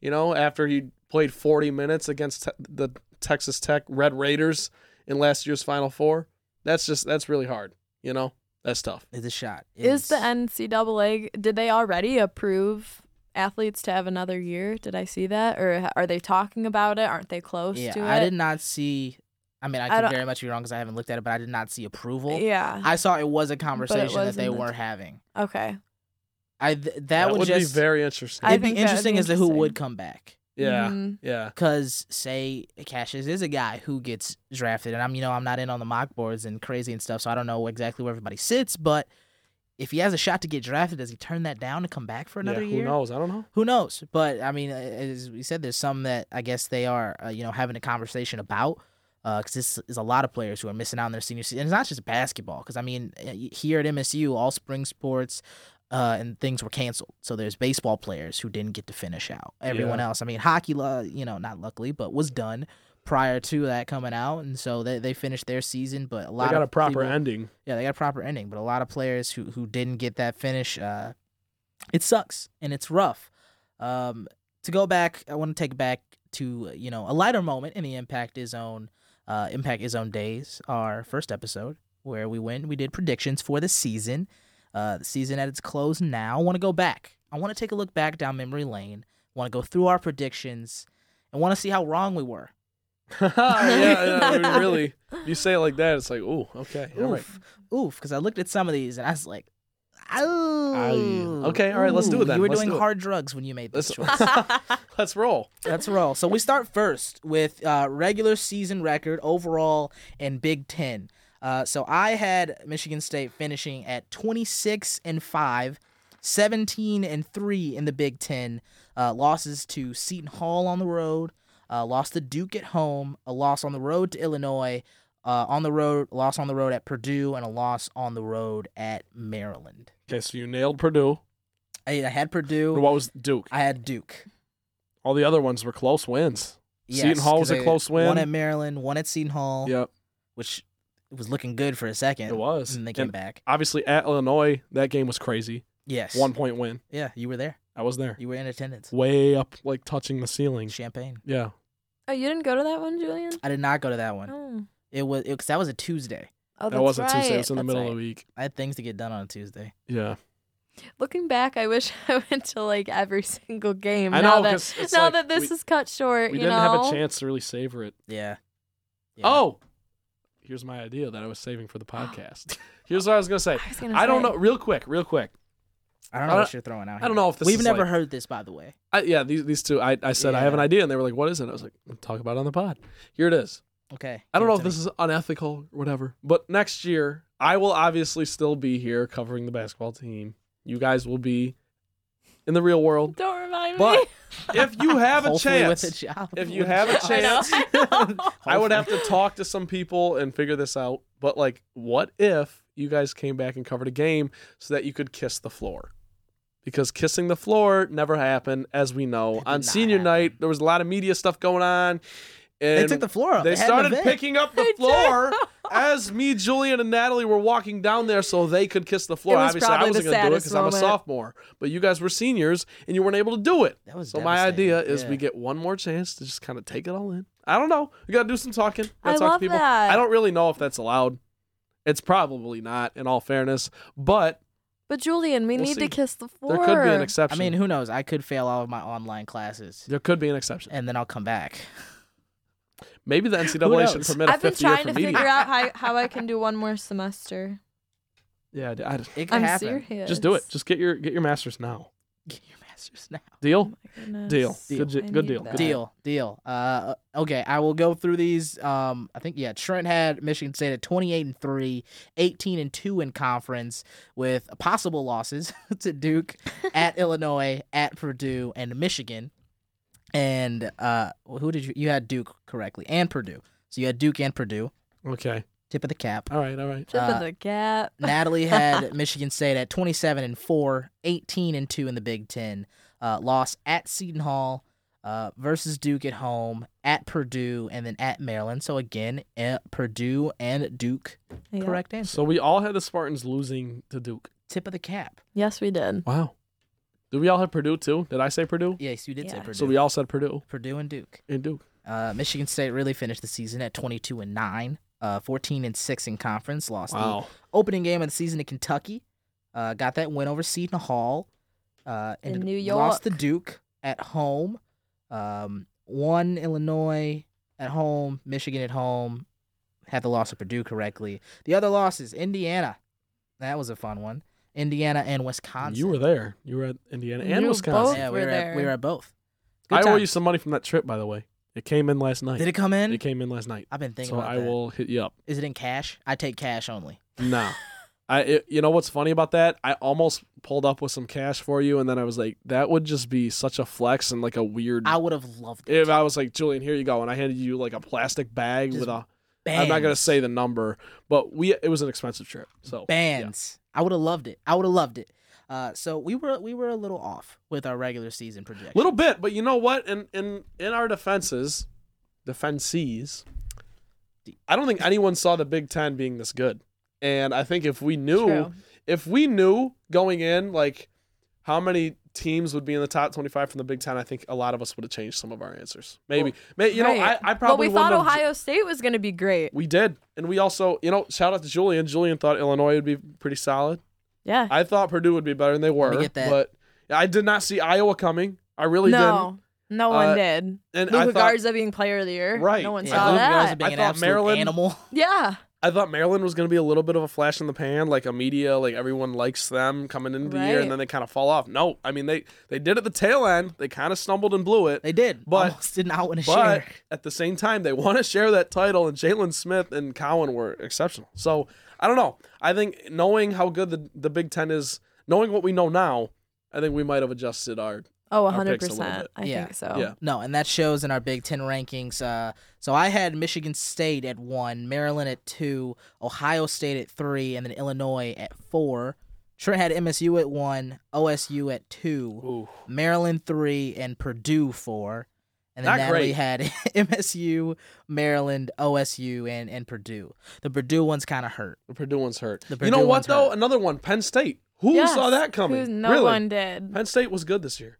You know, after he played 40 minutes against te- the Texas Tech Red Raiders in last year's Final Four. That's just that's really hard. You know, that's tough. It's a shot. Is the It's- NCAA did they already approve athletes to have another year? Did I see that, or are they talking about it? Aren't they close Yeah, to it? I did not see. I mean, I I could don't- very much be wrong because I haven't looked at it, but I did not see approval. Yeah. I saw it was a conversation that they wasn't. were having. okay. I th- that, would, would just be very interesting. I it'd be think that'd be interesting as to who would come back. Yeah, Mhm. yeah. Because say Cassius is a guy who gets drafted, and I'm you know I'm not in on the mock boards and crazy and stuff, so I don't know exactly where everybody sits. But if he has a shot to get drafted, does he turn that down to come back for another yeah, year? Who knows? I don't know. Who knows? But I mean, uh, as we said, there's some that I guess they are, uh, you know, having a conversation about. Because this is a lot of players who are missing out on their senior season. And it's not just basketball. Because I mean, uh, here at MSU, all spring sports uh, and things were canceled. So there's baseball players who didn't get to finish out. Everyone Yeah. else, I mean, hockey, you know, not luckily, but was done prior to that coming out, and so they they finished their season. But a lot They got of a proper people- ending. yeah, they got a proper ending, but a lot of players who who didn't get that finish, uh, it sucks and it's rough. Um, to go back, I want to take back to you know a lighter moment in the Impact Izzone, uh, Impact Izzone days, our first episode where we went, we did predictions for the season. Uh, the season at its close now. I want to go back. I want to take a look back down memory lane. want to go through our predictions and want to see how wrong we were. yeah, yeah. I mean, really, you say it like that, it's like, ooh, okay, all right. Oof, oof. Because I looked at some of these and I was like, oh. Okay, all right, let's do it then. You were Let's doing do hard drugs when you made this Let's choice. let's roll. Let's roll. So we start first with uh, regular season record overall in Big Ten. Uh, so I had Michigan State finishing at 26 and 5, 17 and 3 in the Big Ten. Uh, losses to Seton Hall on the road, uh, lost to Duke at home, a loss on the road to Illinois, uh, on the road, loss on the road at Purdue, and a loss on the road at Maryland. Okay, so you nailed Purdue. I, I had Purdue. What was Duke? I had Duke. All the other ones were close wins. Seton Hall was a close win. One at Maryland, one at Seton Hall, Yep, which was looking good for a second. it was. And they came And back. obviously at Illinois, that game was crazy. Yes. One point win. Yeah, you were there. I was there. You were in attendance. Way up, like touching the ceiling. Champagne. Yeah. Oh, you didn't go to that one, Julian? I did not go to that one. Oh, It was because that was a Tuesday. oh that's that wasn't right. Tuesday. It was in the middle right. of the week. I had things to get done on a Tuesday. Yeah. Looking back, I wish I went to like every single game. I now know, that 'cause it's now like that this we- is cut short, We you didn't know. have a chance to really savor it. Yeah. Yeah. Oh, here's my idea that I was saving for the podcast. here's what I was gonna say. I was gonna I don't say. know. Real quick, real quick. I don't I know don't- what you're throwing out. I don't know if this We've is never like- heard this, by the way. I, yeah, these these two. I, I said I have an idea, and they were like, "What is it?" I was like, "We'll "Talk about it on the pod." Here it is. Okay. I don't know if to this is unethical or whatever, but next year I will obviously still be here covering the basketball team. You guys will be in the real world. Don't remind But me. if you have a Hopefully chance, with a job. if you have a I know. chance, I would have to talk to some people and figure this out. But like, what if you guys came back and covered a game so that you could kiss the floor? Because kissing the floor never happened, as we know. On senior happen. night, there was a lot of media stuff going on. And They took the floor up. They They, started picking up the floor as me, Julian, and Natalie were walking down there so they could kiss the floor. Obviously, I wasn't going to do it because I'm a sophomore, but you guys were seniors and you weren't able to do it. That was So my idea is Yeah. we get one more chance to just kind of take it all in. I don't know. We got to do some talking. Gotta I talk love to people. that. I don't really know if that's allowed. It's probably not, in all fairness, but But Julian, we We'll need see. to kiss the floor. there could be an exception. I mean, who knows? I could fail all of my online classes, there could be an exception. and then I'll come back. Maybe the NCAA should knows? permit a I've been fifth year trying for to media. figure out how, how I can do one more semester. Yeah, I, I- It could I'm happen. serious. just do it. Just get your get your masters now. Get your masters now. Deal. Oh goodness. Deal. Deal. Good, I good need deal. that. Good Deal, deal. Uh, okay, I will go through these. Um, I think yeah, Trent had Michigan State at twenty eight and 3, 18 and two in conference, with possible losses to Duke, at Illinois, at Purdue, and Michigan. And uh, who did you? You had Duke correctly, and Purdue. So you had Duke and Purdue. Okay. Tip of the cap. All right. All right. Tip Uh, of the cap. Natalie had Michigan State at 27 and 4, 18 and 2 in the Big Ten. Uh, loss at Seton Hall uh, versus Duke at home, at Purdue, and then at Maryland. So again, at Purdue and Duke. Yeah. Correct answer. So we all had the Spartans losing to Duke. Tip of the cap. Yes, we did. Wow. Did we all have Purdue too? Did I say Purdue? Yes, you did say Yeah. Purdue. So we all said Purdue Purdue and Duke. and Duke. Uh, Michigan State really finished the season at 22 and 9, uh, 14 and 6 in conference. Lost Wow. the opening game of the season to Kentucky. Uh, got that win over Seton Hall. Uh, In and New Lost to York. Duke at home. Um, won Illinois at home. Michigan at home. Had the loss of Purdue correctly. The other losses, Indiana. That was a fun one. Indiana and Wisconsin. You were there. You were at Indiana and You Wisconsin. both yeah, we were were, at, we were at both. Good I owe you some money from that trip, by the way. It came in last night. Did it come in? It came in last night. I've been thinking So about I that. will hit you up. Is it in cash? I take cash only. No. I it, you know what's funny about that? I almost pulled up with some cash for you and then I was like that would just be such a flex and like a weird I would have loved it. if I was like Julian here you go and I handed you like a plastic bag Just with a I'm not going to say the number, but we it was an expensive trip. So bands. I would have loved it. I would have loved it. Uh, so we were we were a little off with our regular season projection. little bit, but you know what? In in in our defenses, defensees, I don't think anyone saw the Big 10 being this good. And I think if we knew True. if we knew going in like how many teams would be in the top 25 from the Big 10, I think a lot of us would have changed some of our answers. Maybe. May, you know, I, Right. I But we thought have- Ohio State was going to be great. We did. And we also, you know, shout out to Julian. Julian thought Illinois would be pretty solid. Yeah. I thought Purdue would be better than they were. get that. But I did not see Iowa coming. I really no, no one Uh, did. didn't. And Luka I thought, Garza being player of the year. Right. No one yeah, saw Luka Garza that. being I an thought Maryland- animal. Yeah. I thought Maryland was going to be a little bit of a flash in the pan, like a media, like everyone likes them coming into the year, and then they kind of fall off. No, I mean they they did at the tail end. They kind of stumbled and blew it. They did, But- almost did not a But share. at the same time, they want to share that title, and Jalen Smith and Cowan were exceptional. So I don't know. I think knowing how good the, the Big Ten is, knowing what we know now, I think we might have adjusted our. Oh, a 100%. bit. I Yeah. think so. Yeah. No, and that shows in our Big Ten rankings. Uh, so I had Michigan State at one, Maryland at two, Ohio State at three, and then Illinois at four. Trent had MSU at one, OSU at two, Ooh. Maryland three, and Purdue four. And then Not Natalie great. had MSU, Maryland, OSU, and, and Purdue. The Purdue one's kind of hurt. The Purdue one's hurt. The you know what though? hurt. Another one. Penn State. Who Yes. saw that coming? Who- No really? one did. Penn State was good this year.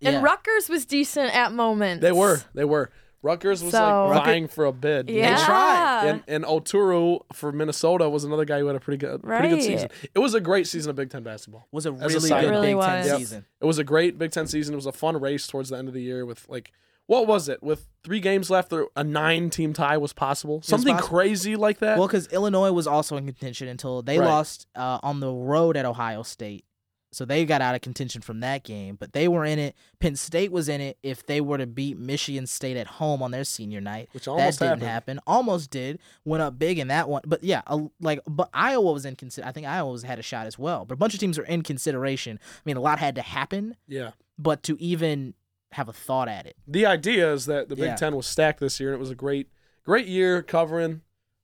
Yeah. And Rutgers was decent at moments. They were. They were. Rutgers was So- like Rucker- vying for a bid. Yeah. They tried. And and Oturu for Minnesota was another guy who had a pretty good pretty good season. It was a great season of Big Ten basketball. was a As a really good note. Big Really Ten. Yep. season. It was a great Big Ten season. It was a fun race towards the end of the year with like what was it? With three games left, there- a nine team tie was possible. Something possible. crazy like that. Well, because Illinois was also in contention until they Right. lost uh, on the road at Ohio State. So they got out of contention from that game, but they were in it. Penn State was in it if they were to beat Michigan State at home on their senior night. which almost That didn't happened. happen. Almost did. Went up big in that one. But yeah, like but Iowa was in consider. I think Iowa was, had a shot as well. But a bunch of teams were in consideration. I mean, a lot had to happen, Yeah. but to even have a thought at it. The idea is that the Big Yeah. Ten was stacked this year, and it was a great, great year covering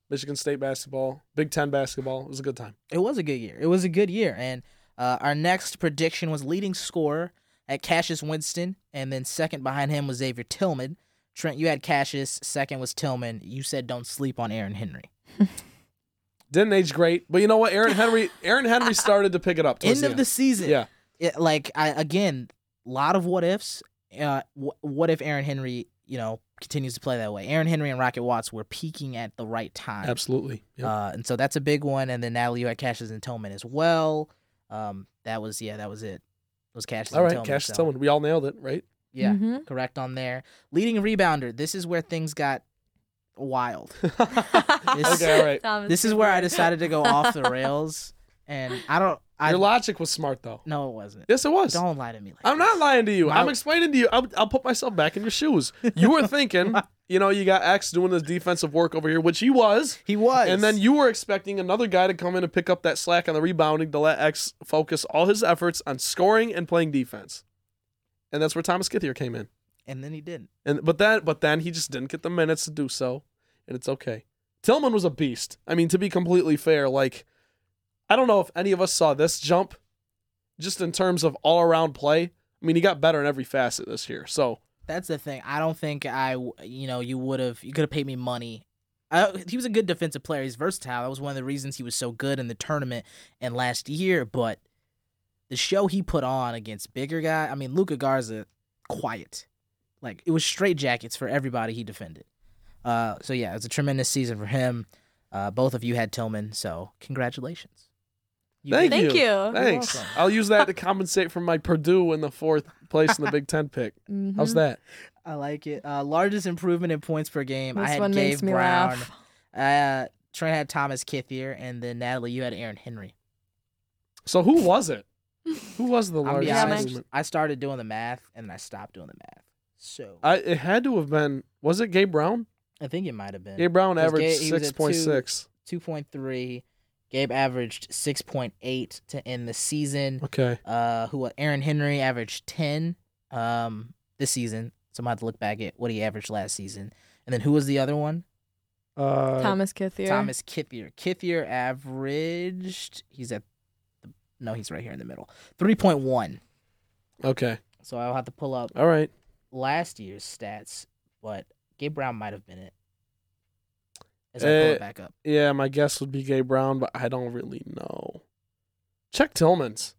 Michigan State basketball, Big Ten basketball. It was a good time. It was a good year. It was a good year. And uh, our next prediction was leading scorer at Cassius Winston, and then second behind him was Xavier Tillman. Trent, you had Cassius. Second was Tillman. You said don't sleep on Aaron Henry. Didn't age great, but you know what? Aaron Henry, Aaron Henry started to pick it up. End of the season. Yeah. It, like I again, a lot of what ifs. Uh, wh- what if Aaron Henry, you know, continues to play that way? Aaron Henry and Rocket Watts were peaking at the right time. Absolutely. Yep. Uh, and so that's a big one. And then Natalie, you had Cassius and Tillman as well. Um, that was yeah, that was it. It was Cassius All and Tillman. Cash so- Tillman. We all nailed it, right? Yeah, Mhm. correct on there. Leading rebounder. This is where things got wild. okay, all right. Thomas This is where I decided to go off the rails, and I don't. I Your logic was smart, though. no, it wasn't. Yes, it was. Don't lie to me like I'm this. not lying to you. My- I'm explaining to you. I'll, I'll put myself back in your shoes. You were thinking, you know, you got X doing this defensive work over here, which he was. He was, And then you were expecting another guy to come in and pick up that slack on the rebounding to let X focus all his efforts on scoring and playing defense. And that's where Thomas Kithier came in. and then he didn't. And but then but then he just didn't get the minutes to do so, and it's okay. Tillman was a beast. I mean, to be completely fair, like I don't know if any of us saw this jump, just in terms of all around play. I mean, he got better in every facet this year. So That's the thing. I don't think I, you know, you would have, you could have paid me money. I, he was a good defensive player. He's versatile. That was one of the reasons he was so good in the tournament and last year. But the show he put on against bigger guy. I mean, Luka Garza, quiet, like it was straight jackets for everybody he defended. Uh, so yeah, it was a tremendous season for him. Uh, both of you had Tillman, so congratulations. You Thank Thank you. you. Thanks. welcome. I'll use that to compensate for my Purdue in the fourth place in the Big Ten pick. How's Mhm. that? I like it. Uh, largest improvement in points per game. I This had one Gabe makes me Brown. laugh. Uh, Trent had Thomas Kithier, and then Natalie, you had Aaron Henry. So who was it? Who was the I'm largest honest, improvement? I started doing the math, and then I stopped doing the math. So I it had to have been. Was it Gabe Brown? I think it might have been Gabe Brown averaged Gabe- he was six at point two- six. 2.3. Gabe averaged 6.8 to end the season. Okay. Uh, who Aaron Henry averaged 10 um this season. So I'm gonna have to look back at what he averaged last season. And then who was the other one? Uh, Thomas Kithier. Thomas Kithier. Kithier averaged. He's at. The, no, he's right here in the middle. 3.1. Okay. So I'll have to pull up All right. last year's stats, but Gabe Brown might have been it. As I pull it back up. Yeah, my guess would be Gabe Brown, but I don't really know. Check Tillman's.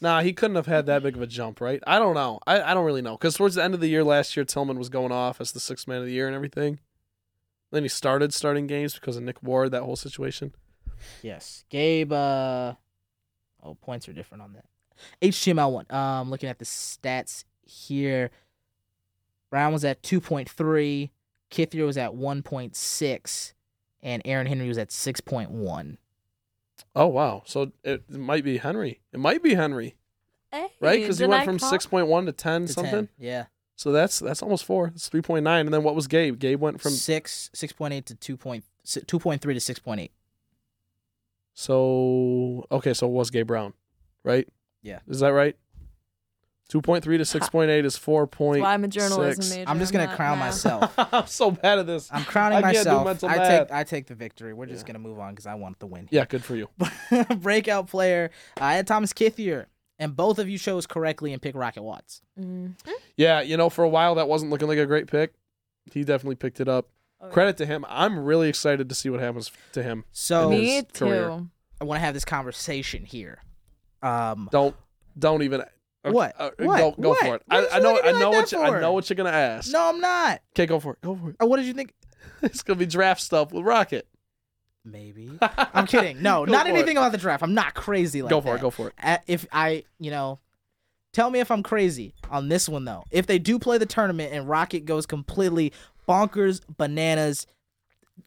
Nah, he couldn't have had that big of a jump, right? I don't know. I, I don't really know. Because towards the end of the year last year, Tillman was going off as the sixth man of the year and everything. Then he started starting games because of Nick Ward, that whole situation. Yes. Gabe uh oh points are different on that. HTML one. Um looking at the stats here. Brown was at two point three, Kithier was at one point six, and Aaron Henry was at six point one. Oh, wow. So it, it might be Henry. It might be Henry, Hey, right? Because he went I from call- 6.1 to 10 To something. 10. Yeah. So that's that's almost four. It's 3.9. And then what was Gabe? Gabe went from. six six point eight to two point two point three to six point eight. So, okay, so it was Gabe Brown, right? Yeah. Is that right? 2.3 to 6.8 is 4 That's point. why I'm a journalism six. major. I'm just gonna not crown math. myself. I'm so bad at this. I'm crowning I can't myself. mental I math. take I take the victory. We're just Yeah. gonna move on because I want the win. Yeah, good for you. Breakout player. I had Thomas Kithier, and both of you chose correctly and pick Rocket Watts. Mm. Yeah, you know, for a while that wasn't looking like a great pick. He definitely picked it up. Okay. Credit to him. I'm really excited to see what happens to him. So his Me career. too. I want to have this conversation here. Um, Don't don't even. Okay, What? uh, What? Go, go What? for it. What I, I know. I know like what you, I know what you're gonna ask. no, I'm not. Okay, go for it. Go for it. Uh, What did you think? it's gonna be draft stuff with Rocket. Maybe. I'm kidding. No, not anything about the draft. I'm not crazy like that. go for that. it. Go for it. Uh, if I, you know, tell me if I'm crazy on this one though. If they do play the tournament and Rocket goes completely bonkers, bananas,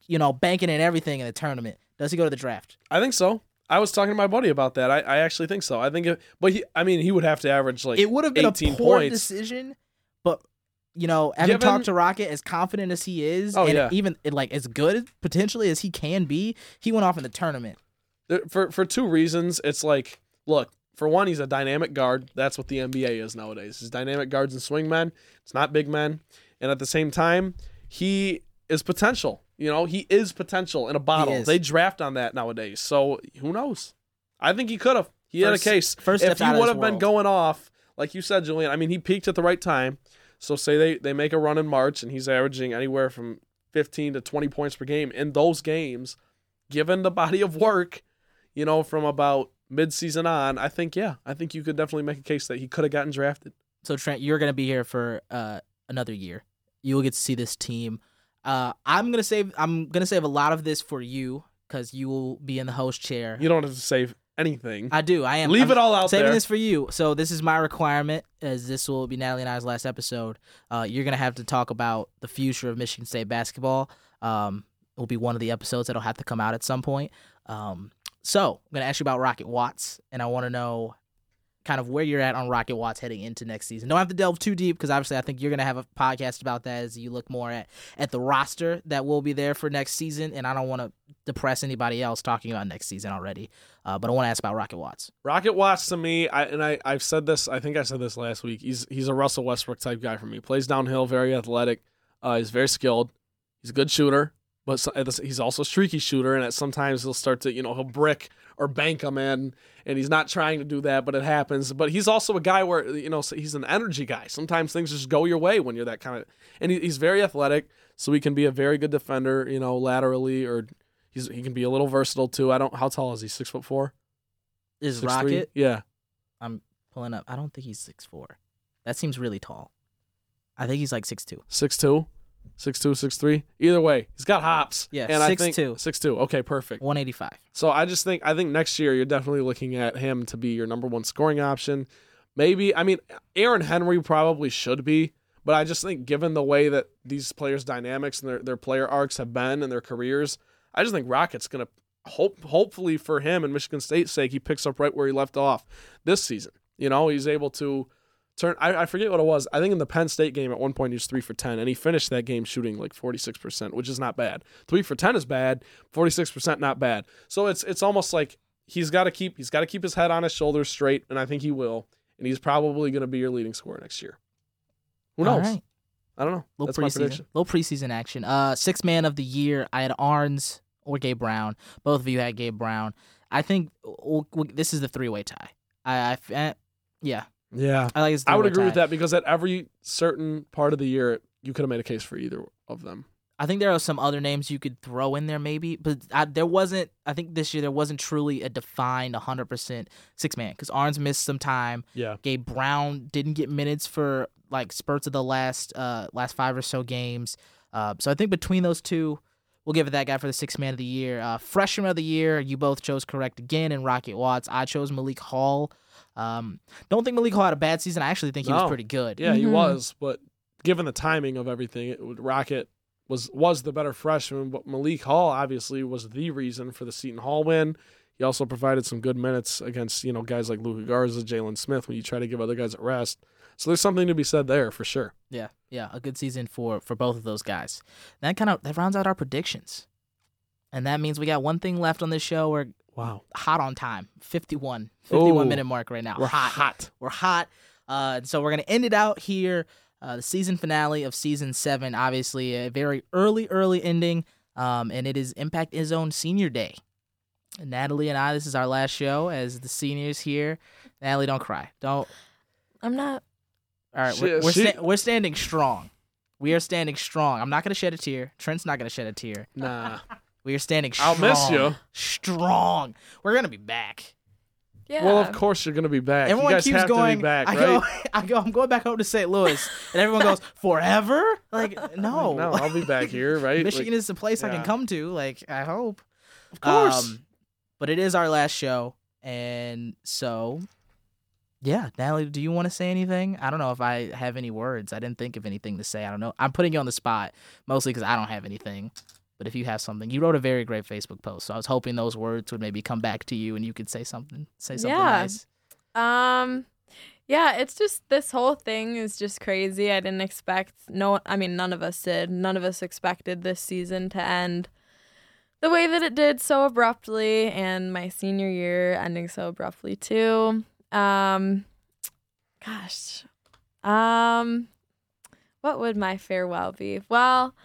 you know, banking and everything in the tournament, does he go to the draft? I think so. I was talking to my buddy about that. I, I actually think so. I think, it, but he, I mean, he would have to average like it would have been a 18 poor points. decision, but you know, having Given- talked to Rocket, as confident as he is, Oh, and yeah. even like as good potentially as he can be, he went off in the tournament. For for two reasons. It's like, look, for one, he's a dynamic guard. That's what the NBA is nowadays. He's dynamic guards and swing men. It's not big men, and at the same time, he is potential. You know, he is potential in a bottle. They draft on that nowadays. So who knows? I think he could have. He First- had a case. first if he would have been going off, like you said, Julian. I mean, he peaked at the right time. So say they they make a run in March, and he's averaging anywhere from 15 to 20 points per game in those games. Given the body of work, you know, from about mid-season on, I think yeah, I think you could definitely make a case that he could have gotten drafted. So Trent, you're gonna be here for uh, another year. You will get to see this team. Uh, I'm gonna save. I'm gonna save a lot of this for you because you will be in the host chair. You don't have to save anything. I do. I am. Leave I'm it all out saving there. this for you. So this is my requirement, as this will be Natalie and I's last episode. Uh, you're gonna have to talk about the future of Michigan State basketball. Um, it will be one of the episodes that'll have to come out at some point. Um, so I'm gonna ask you about Rocket Watts, and I want to know kind of where you're at on Rocket Watts heading into next season. Don't have to delve too deep because obviously I think you're gonna have a podcast about that as you look more at at the roster that will be there for next season, and I don't want to depress anybody else talking about next season already. Uh, but I want to ask about Rocket Watts. Rocket Watts to me, I, and I, I've said this. I think I said this last week. He's he's a Russell Westbrook type guy for me. Plays downhill, very athletic. Uh, he's very skilled. He's a good shooter, but so, at the- he's also a streaky shooter. And at sometimes he'll start to, you know, he'll brick or bank them in, and he's not trying to do that, but it happens. But he's also a guy where you know he's an energy guy. Sometimes things just go your way when you're that kind of. And he's very athletic, so he can be a very good defender. You know, laterally or. He's, he can be a little versatile too. I don't. How tall is he? Six foot four. Is 6'3"? Rocket Yeah. I'm pulling up? I don't think he's six four. That seems really tall. I think he's like six two. Six two, six two, six three. Either way, he's got hops. Yeah, and I think 6'2". Six two. Okay, perfect. One eighty five. So I just think I think next year you're definitely looking at him to be your number one scoring option. Maybe I mean Aaron Henry probably should be, but I just think given the way that these players' dynamics and their, their player arcs have been in their careers, I just think Rocket's gonna hope hopefully for him and Michigan State's sake he picks up right where he left off this season. You know, he's able to turn I, I forget what it was. I think in the Penn State game at one point he was three for ten and he finished that game shooting like forty six percent, which is not bad. Three for ten is bad, forty six percent not bad. So it's it's almost like he's got to keep he's got to keep his head on his shoulders straight, and I think he will. And he's probably going to be your leading scorer next year. Who knows? Right. I don't know. Little That's preseason. Little preseason action. Uh, six man of the year. I had Ahrens or Gabe Brown. Both of you had Gabe Brown. I think w- w- this is the three way tie. I, eh, yeah, Yeah, I like. I would agree with that because at every certain part of the year, you could have made a case for either of them. I think there are some other names you could throw in there, maybe, but I, there wasn't. I think this year there wasn't truly a defined 100% six man because Ahrens missed some time. Yeah, Gabe Brown didn't get minutes for like spurts of the last uh last five or so games. Uh, so I think between those two, we'll give it that guy for the six man of the year. Uh, freshman of the year, you both chose correct again in Rocket Watts. I chose Malik Hall. Um, don't think Malik Hall had a bad season. I actually think he No. was pretty good. yeah, he Mhm. was. But given the timing of everything, it would Rocket was was the better freshman. But Malik Hall obviously was the reason for the Seton Hall win. He also provided some good minutes against you know guys like Luka Garza, Jalen Smith when you try to give other guys a rest. So there's something to be said there for sure. Yeah, yeah, a good season for for both of those guys. That kind of that rounds out our predictions, and that means we got one thing left on this show. We're Wow, hot on time, 51, 51 Ooh. minute mark right now. we're hot. hot. We're hot. Uh, and so we're gonna end it out here. Uh, the season finale of season seven, obviously a very early, early ending. Um, and it is Impact Izzone Senior Day. Natalie and I, this is our last show as the seniors here. Natalie, don't cry. Don't. I'm not. All right, She- we're we're, she- sta- we're standing strong. We are standing strong. I'm not gonna shed a tear. Trent's not gonna shed a tear. Nah, We are standing I'll strong. miss you. Strong. We're gonna be back. Yeah. Well, of course you're gonna be back. Everyone you guys keeps have going. to be back, I right? go, I go. I'm going back home to St. Louis, and everyone goes forever. Like no, no, I'll be back here, right? Michigan Like, is the place I can come to. Like I hope. of course. Um, but it is our last show, and so yeah, Natalie, do you want to say anything? I don't know if I have any words. I didn't think of anything to say. I don't know. I'm putting you on the spot mostly because I don't have anything. But if you have something, you wrote a very great Facebook post, so I was hoping those words would maybe come back to you and you could say something, say something Yeah. nice. Um, yeah, it's just this whole thing is just crazy. I didn't expect no. I mean, none of us did. None of us expected this season to end the way that it did so abruptly, and my senior year ending so abruptly too. Um, gosh, um, what would my farewell be? Well.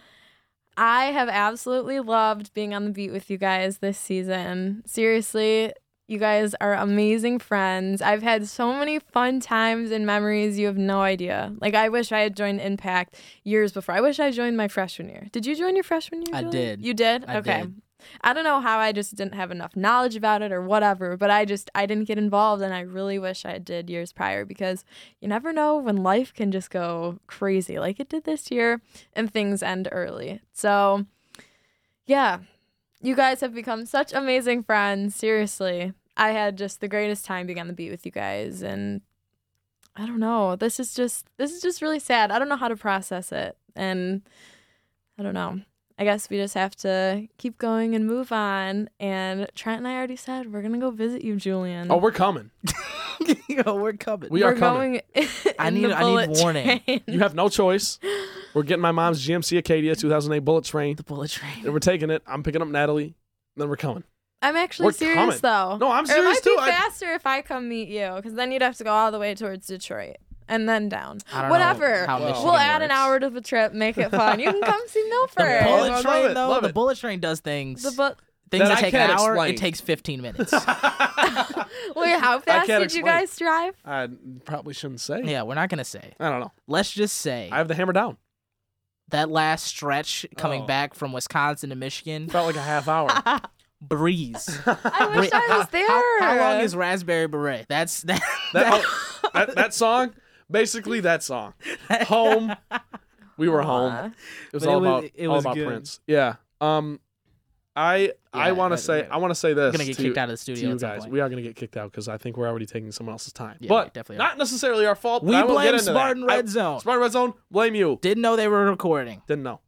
I have absolutely loved being on the beat with you guys this season. Seriously, you guys are amazing friends. I've had so many fun times and memories. You have no idea. Like, I wish I had joined Impact years before. I wish I joined my freshman year. Did you join your freshman year? I did. You did? I okay. did. I don't know how I just didn't have enough knowledge about it or whatever, but I just I didn't get involved and I really wish I did years prior because you never know when life can just go crazy like it did this year and things end early. So, yeah. You guys have become such amazing friends, seriously. I had just the greatest time being on the beat with you guys and I don't know. This is just this is just really sad. I don't know how to process it and I don't know. I guess we just have to keep going and move on. And Trent and I already said we're gonna go visit you, Julian. oh, we're coming. Yo, we're coming. We we're are coming. going. I in need- the I need warning. train. You have no choice. We're getting my mom's GMC Acadia 2008 Bullet Train, the bullet train. and we're taking it. I'm picking up Natalie, and then we're coming. I'm actually We're serious coming. though. No, I'm Or serious it too. might be I- faster if I come meet you, because then you'd have to go all the way towards Detroit and then down. I don't know Whatever. how we'll add an hour to the trip, make it fun. You can come see Milford. I bullet love train, it, though, love the it. bullet train does things. The bu- things That that I take an can't hour, explain. it takes 15 minutes. Wait, how fast can't did you explain. guys drive? I probably shouldn't say. yeah, we're not gonna say. I don't know. Let's just say I have the hammer down. that last stretch coming Oh. back from Wisconsin to Michigan, Felt like a half hour. breeze. I wish I was there. How, how long is Raspberry Beret? That's that. That, oh, that that song, basically that song. Home. We were home. It was But it all was- about it all was about good. Prince. Yeah. Um, I I Yeah, want to say. I want to say this. gonna get to kicked out of the to studio you at some guys. point. We are gonna get kicked out because I think we're already taking someone else's time. Yeah, but definitely are. not necessarily our fault. but we I get blame into that. Spartan Red Zone. Spartan Red Zone. Blame you. Didn't know they were recording. Didn't know.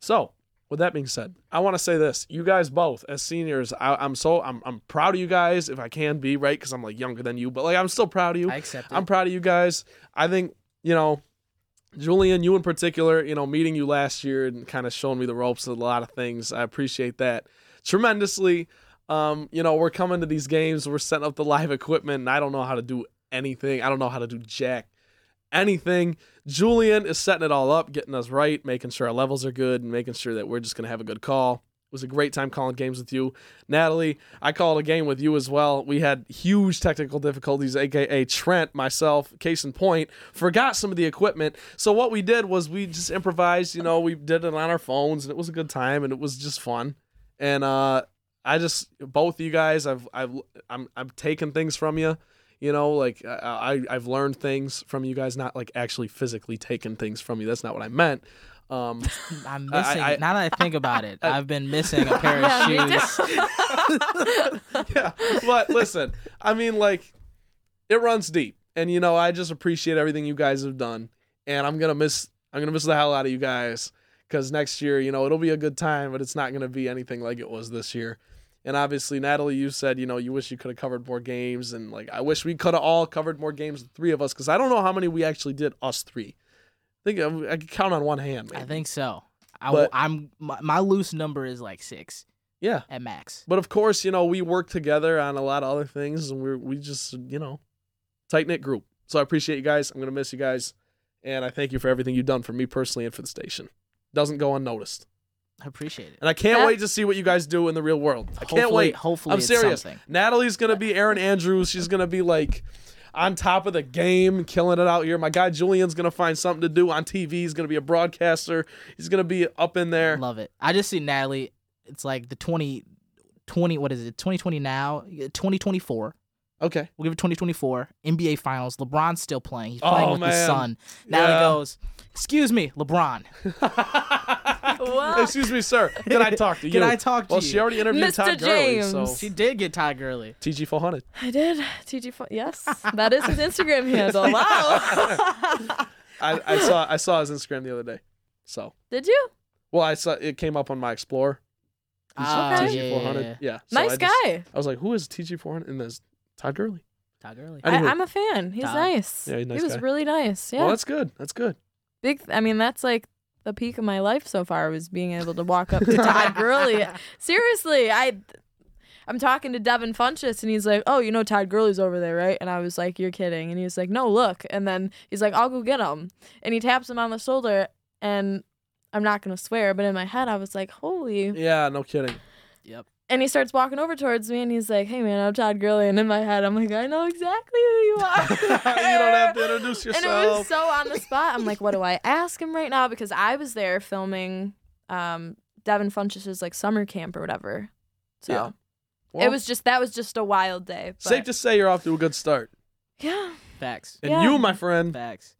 So, with that being said, I want to say this: you guys both, as seniors, I, I'm so I'm I'm proud of you guys if I can be right because I'm like younger than you, but like I'm still proud of you. I accept it. I'm proud of you guys. I think you know, Julian, you in particular, you know, meeting you last year and kind of showing me the ropes of a lot of things. I appreciate that tremendously. Um, you know, we're coming to these games, we're setting up the live equipment, and I don't know how to do anything. I don't know how to do jack anything. Julian is setting it all up, getting us right, making sure our levels are good, and making sure that we're just gonna have a good call. It was a great time calling games with you. Natalie, I called a game with you as well. We had huge technical difficulties, aka Trent, myself, case in point, forgot some of the equipment. So what we did was we just improvised, you know, we did it on our phones and it was a good time and it was just fun. And uh I just both you guys I've I've I'm I'm taking things from you. You know, like I, I I've learned things from you guys, not like actually physically taking things from you. That's not what I meant. Um, I'm missing. I- now that I think about it, I've been missing a pair of shoes. yeah, but listen, I mean, like, it runs deep, and you know, I just appreciate everything you guys have done, and I'm gonna miss, I'm gonna miss the hell out of you guys, because next year, you know, it'll be a good time, but it's not gonna be anything like it was this year. And obviously, Natalie, you said, you know, you wish you could have covered more games, and like, I wish we could have all covered more games, the three of us, because I don't know how many we actually did, us three. I think uh, I, I could count on one hand. I think so. I, am my, my loose number is like six yeah. at max. But of course, you know, we work together on a lot of other things and we're we just, you know, tight knit group. So I appreciate you guys. I'm gonna miss you guys. And I thank you for everything you've done for me personally and for the station. Doesn't go unnoticed. I appreciate it. And I can't Yeah. wait to see what you guys do in the real world. I can't wait. Hopefully, I'm it's serious. something. Natalie's gonna be Erin Andrews. She's gonna be like on top of the game, killing it out here. My guy Julian's gonna find something to do on TV. He's gonna be a broadcaster. He's gonna be up in there. Love it. I just see Natalie. It's like the 20, 20 what is it? 2020 now? 2024. Okay. We'll give it 2024. NBA Finals. LeBron's still playing. He's Oh, playing with the man. Sun. Natalie Yeah. goes, "Excuse me, LeBron. Excuse me, sir. Can I talk to you? Can I talk to well, you?" Well, she already interviewed Mr. Todd Gurley, so She did get Ty Gurley. TG 400. I did. TG. Fo- yes, that is his Instagram handle. Wow. I, I saw I saw his Instagram the other day. So, did you? well, I saw it came up on my Explorer. Ah, Okay. yeah, TG yeah, 400. yeah. Yeah. so nice I just- guy. I was like, who is TG 400? And there's Todd Gurley. Todd Gurley. Anywho. I, I'm a fan. He's Todd. nice. Yeah, he's a nice he was guy. really nice. Yeah. Well, that's good. That's good. Big. I mean, that's like the peak of my life so far was being able to walk up to Todd Gurley. Seriously, I. I'm talking to Devin Funchess and he's like, "Oh, you know Todd Gurley's over there, right?" And I was like, "You're kidding." And he was like, "No, look." And then he's like, "I'll go get him." And he taps him on the shoulder and I'm not going to swear, but in my head I was like, "Holy." Yeah, no kidding. Yep. And he starts walking over towards me and he's like, "Hey man, I'm Todd Gurley." And in my head I'm like, "I know exactly who you are." you don't have to introduce yourself. and it was so on the spot. I'm like, what do I ask him right now? Because I was there filming um Devin Funchess's like summer camp or whatever. So Yeah. Well, it was just that was just a wild day. But safe to say you're off to a good start. yeah. Facts. And Yeah. you, my friend, Facts.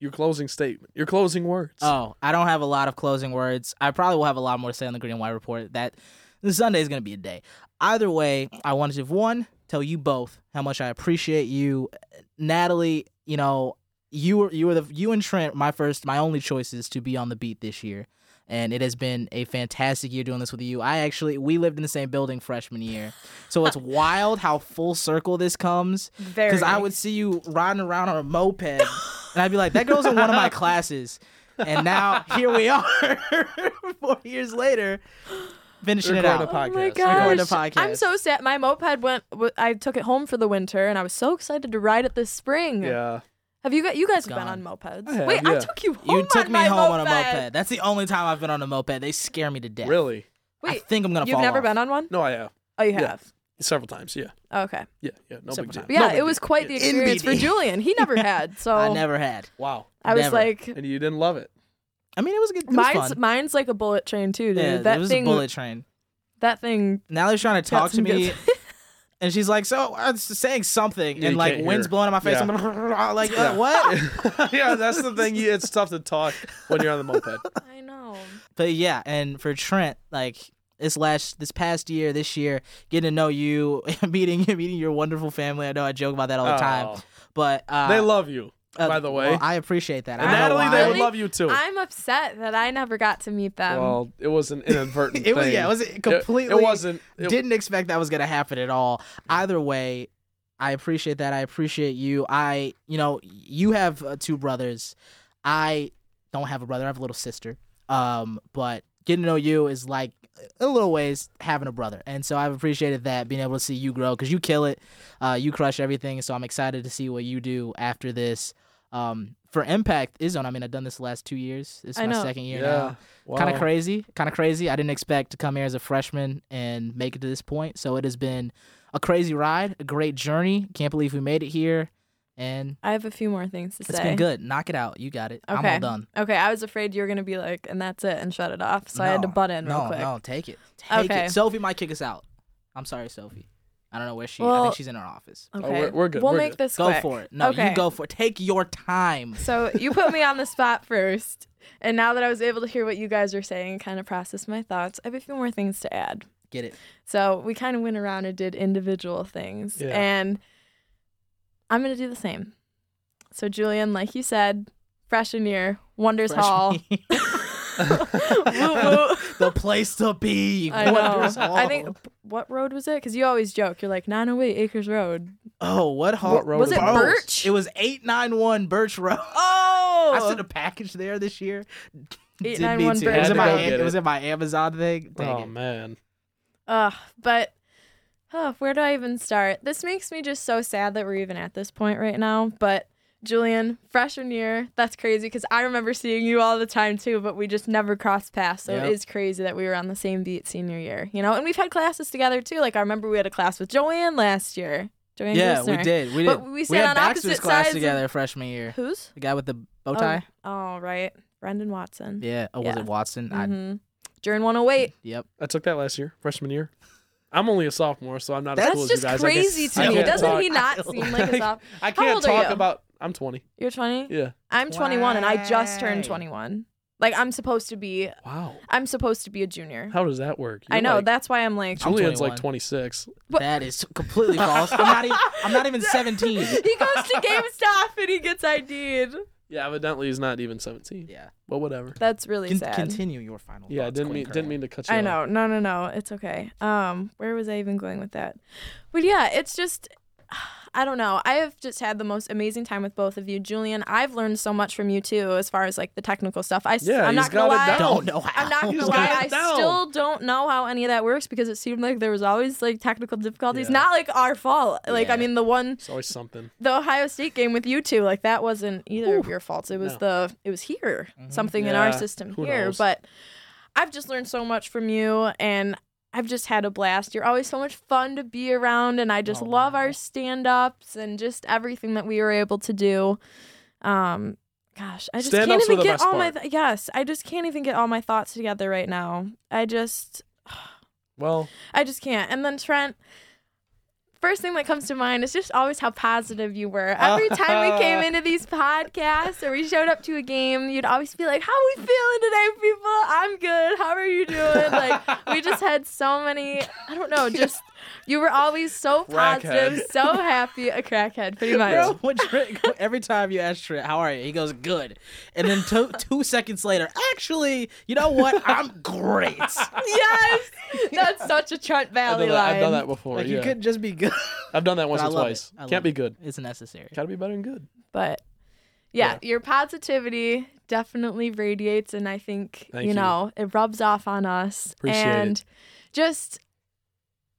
your closing statement, your closing words. Oh, I don't have a lot of closing words. I probably will have a lot more to say on the Green and White report. That Sunday is going to be a day. Either way, I wanted to one tell you both how much I appreciate you, Natalie. You know, you were you were the you and Trent my first my only choices to be on the beat this year. And it has been a fantastic year doing this with you. I actually we lived in the same building freshman year, so it's wild how full circle this comes. Very. Because I would see you riding around on a moped, and I'd be like, "That girl's in one of my classes." And now here we are, four years later, finishing it out. a Oh my podcast. Recording a gosh. I'm so sad. My moped went. w- I took it home for the winter, and I was so excited to ride it this spring. Yeah. Have you got? You guys have been Gone. on mopeds. I have, Wait, I yeah. took you home. You took on me my home on a moped. moped. That's the only time I've been on a moped. They scare me to death. Really? I Wait, think I'm gonna you've fall never off. been on one? No, I have. Oh, you Yeah. have. Several times. Yeah. Oh, okay. Yeah. Yeah. No Several big deal. times. Yeah, No big it was deal. quite the Yeah. experience for NBD. Julian. He never had. So I never had. Wow. I was Never. like, And you didn't love it. I mean, it was a good. It was mine's fun. mine's like a bullet train too, dude. yeah, that it was thing. a bullet train. That thing. Natalie's trying to talk to me, and she's like, "So I was saying something," Yeah, and like wind's hear. blowing in my face. Yeah. I'm like, Yeah. uh, "What?" yeah, that's the thing. It's tough to talk when you're on the moped. I know. But yeah, and for Trent, like this last this past year, this year, getting to know you, meeting meeting your wonderful family. I know I joke about that all the time, Oh, but uh, they love you, uh, by the way. well, I appreciate that. and I Natalie, why. they would love you too. I'm upset that I never got to meet them. well, it was an inadvertent it was thing. yeah, it was It- completely. It, wasn't. It, didn't expect that was gonna happen at all. Either way, I appreciate that. I appreciate you. I, you know, you have uh, two brothers. I don't have a brother. I have a little sister. Um, but getting to know you is like in a little ways having a brother, and so I've appreciated that being able to see you grow because you kill it. Uh, you crush everything. So I'm excited to see what you do after this. Um, for Impact Izzone, I mean, I've done this the last two years. This is I my know. second year yeah. now Wow. kind of crazy kind of crazy i didn't expect to come here as a freshman and make it to this point so it has been a crazy ride a great journey can't believe we made it here and I have a few more things to it's say. It's been good knock it out you got it i'm Okay. all done Okay, I was afraid you were gonna be like, and that's it, and shut it off. So I had to butt in real no quick. no take it take Okay. it sophie might kick us out i'm sorry sophie i don't know where she i think she's in her office oh, Okay, Oh, we're- we're good, We'll we're make good. this go quick. for it no Okay. you go for it take your time So you put me on the spot first, and now that I was able to hear what you guys were saying and kind of process my thoughts, I have a few more things to add. get it So we kind of went around and did individual things, Yeah. and I'm gonna do the same. So Julian, like you said, freshman year, Wonders Hall. Freshman year. Woo woo. the place to be I know. I think what road was it? Because you always joke. You're like 908 Acres Road. oh what hot road Was it it? Birch? Oh, it was 891 birch road Oh, I sent a package there this year. 891 me too. It was Birch in my Road. Am- Get it was it. in my Amazon thing. Dang Oh it. man. Ugh, but oh, where do I even start? This makes me just so sad that we're even at this point right now. But Julian, freshman year, that's crazy because I remember seeing you all the time too, but we just never crossed paths. So Yep. it is crazy that we were on the same beat senior year, you know. And we've had classes together too. Like I remember we had a class with Joanne last year. Joanne Yeah, we Gissner. did. We did. But we sat had on Baxter's opposite class sides of- together freshman year. Who's? The guy with the bow Oh, tie. Oh, right, Brendan Watson. Yeah. Oh, was Yeah. it Watson? Mm-hmm. During 108. yep. I took that last year, freshman year. I'm only a sophomore, so I'm not as That's cool as you just guys. I can't- crazy to me. Doesn't talk- he not seem like a soph- I How can't old are talk you? about. I'm 20. You're 20? Yeah. I'm 21 and I just turned 21. Like I'm supposed to be Wow. I'm supposed to be a junior. How does that work? I You're know, like- that's why I'm like I'm Julian's 21. like 26. But- That is completely false. I'm not even. I'm not even 17. he goes to GameStop and he gets ID'd. Yeah, evidently he's not even 17. Yeah. But whatever. That's really Con- sad. continue your final. Yeah, thoughts, didn't Queen mean didn't mean to cut you. I off. know. No, no, no. It's okay. Um, where was I even going with that? But yeah, it's just I don't know. I have just had the most amazing time with both of you, Julian. I've learned so much from you too, as far as like the technical stuff. I, s- Yeah, I'm he's not gonna got it lie. down. Don't know how. I'm not gonna He's lie. got I it down. still don't know how any of that works because it seemed like there was always like technical difficulties. Yeah. Not like our fault. Like I Yeah. mean, the one It's always something. the Ohio State game with you two, like that wasn't either of your faults. It was no. the it was here, Mhm. something in our Yeah, system who here. knows? But I've just learned so much from you, and I've just had a blast. You're always so much fun to be around, and I just Oh, love wow. our stand ups and just everything that we were able to do. Um, gosh, I just can't Stand-ups were even get all my th- yes, I just can't even get all my thoughts together right now. I just Well, I just can't. And then Trent, first thing that comes to mind is just always how positive you were. Every time we came into these podcasts or we showed up to a game, you'd always be like, "How are we feeling today, people? I'm good. How are you doing?" Like we just had so many. I don't know. Just you were always so positive, so happy. A crackhead, pretty much. Bro, when Trent, every time you ask Trent, "How are you?" he goes, "Good," and then two, two seconds later, actually, you know what? I'm great. yes, that's such a Trent I've Valley done, that, line. I've done that before. Like yeah. you could just be good. I've done that once or twice. Can't be it. good. It's necessary. Gotta be better than good. But yeah, Yeah. your positivity definitely radiates, and I think Thank you you. know it rubs off on us. Appreciate it. and just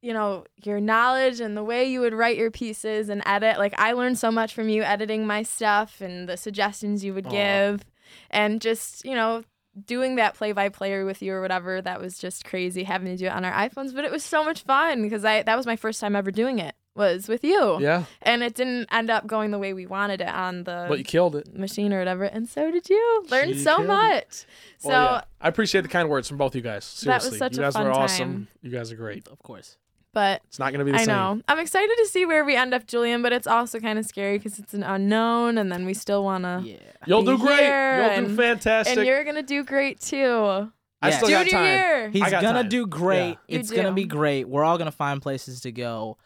you know your knowledge and the way you would write your pieces and edit. Like I learned so much from you editing my stuff and the suggestions you would Aw. give, and just you know. Doing that play by play with you or whatever, that was just crazy having to do it on our iPhones. But it was so much fun because I that was my first time ever doing it was with you. Yeah, And it didn't end up going the way we wanted it on the but you killed it. machine or whatever. And so did you. Learned She so killed it. much. So Well, yeah. I appreciate the kind words from both of you guys. That was Seriously, such you a guys fun were awesome. time. You guys are great. Of course. But It's not gonna be the I same. know. I'm excited to see where we end up, Julian, but it's also kind of scary because it's an unknown and then we still want to. Yeah. You'll do be great. You'll do fantastic. And you're going to do great too. I Yeah. still got Junior time. year. He's I got gonna time. do great. Yeah. You It's gonna be great. We're all gonna find places to go.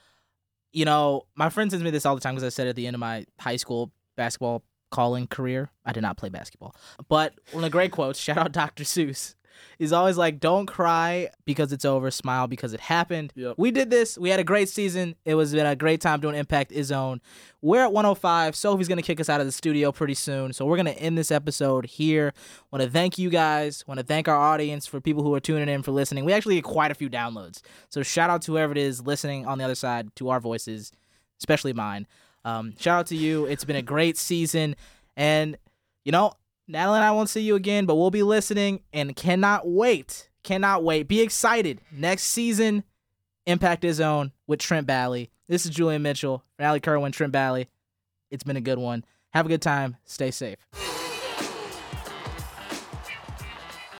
You know, my friend sends me this all the time because I said at the end of my high school basketball calling career, I did not play basketball. But one of the great quotes, shout out Dr. Seuss, is always like, "Don't cry because it's over. Smile because it happened." Yep. We did this. We had a great season. It was been a great time doing Impact Izzone. We're at 105. Sophie's gonna kick us out of the studio pretty soon, so we're gonna end this episode here. Want to thank you guys. Want to thank our audience for people who are tuning in for listening. We actually get quite a few downloads, so shout out to whoever it is listening on the other side to our voices, especially mine. Um, shout out to you. It's been a great season, and you know, Natalie and I won't see you again, but we'll be listening and cannot wait. Cannot wait. Be excited. Next season, Impact Izzone with Trent Bally. This is Julian Mitchell, Natalie Kerwin, Trent Bally. It's been a good one. Have a good time. Stay safe.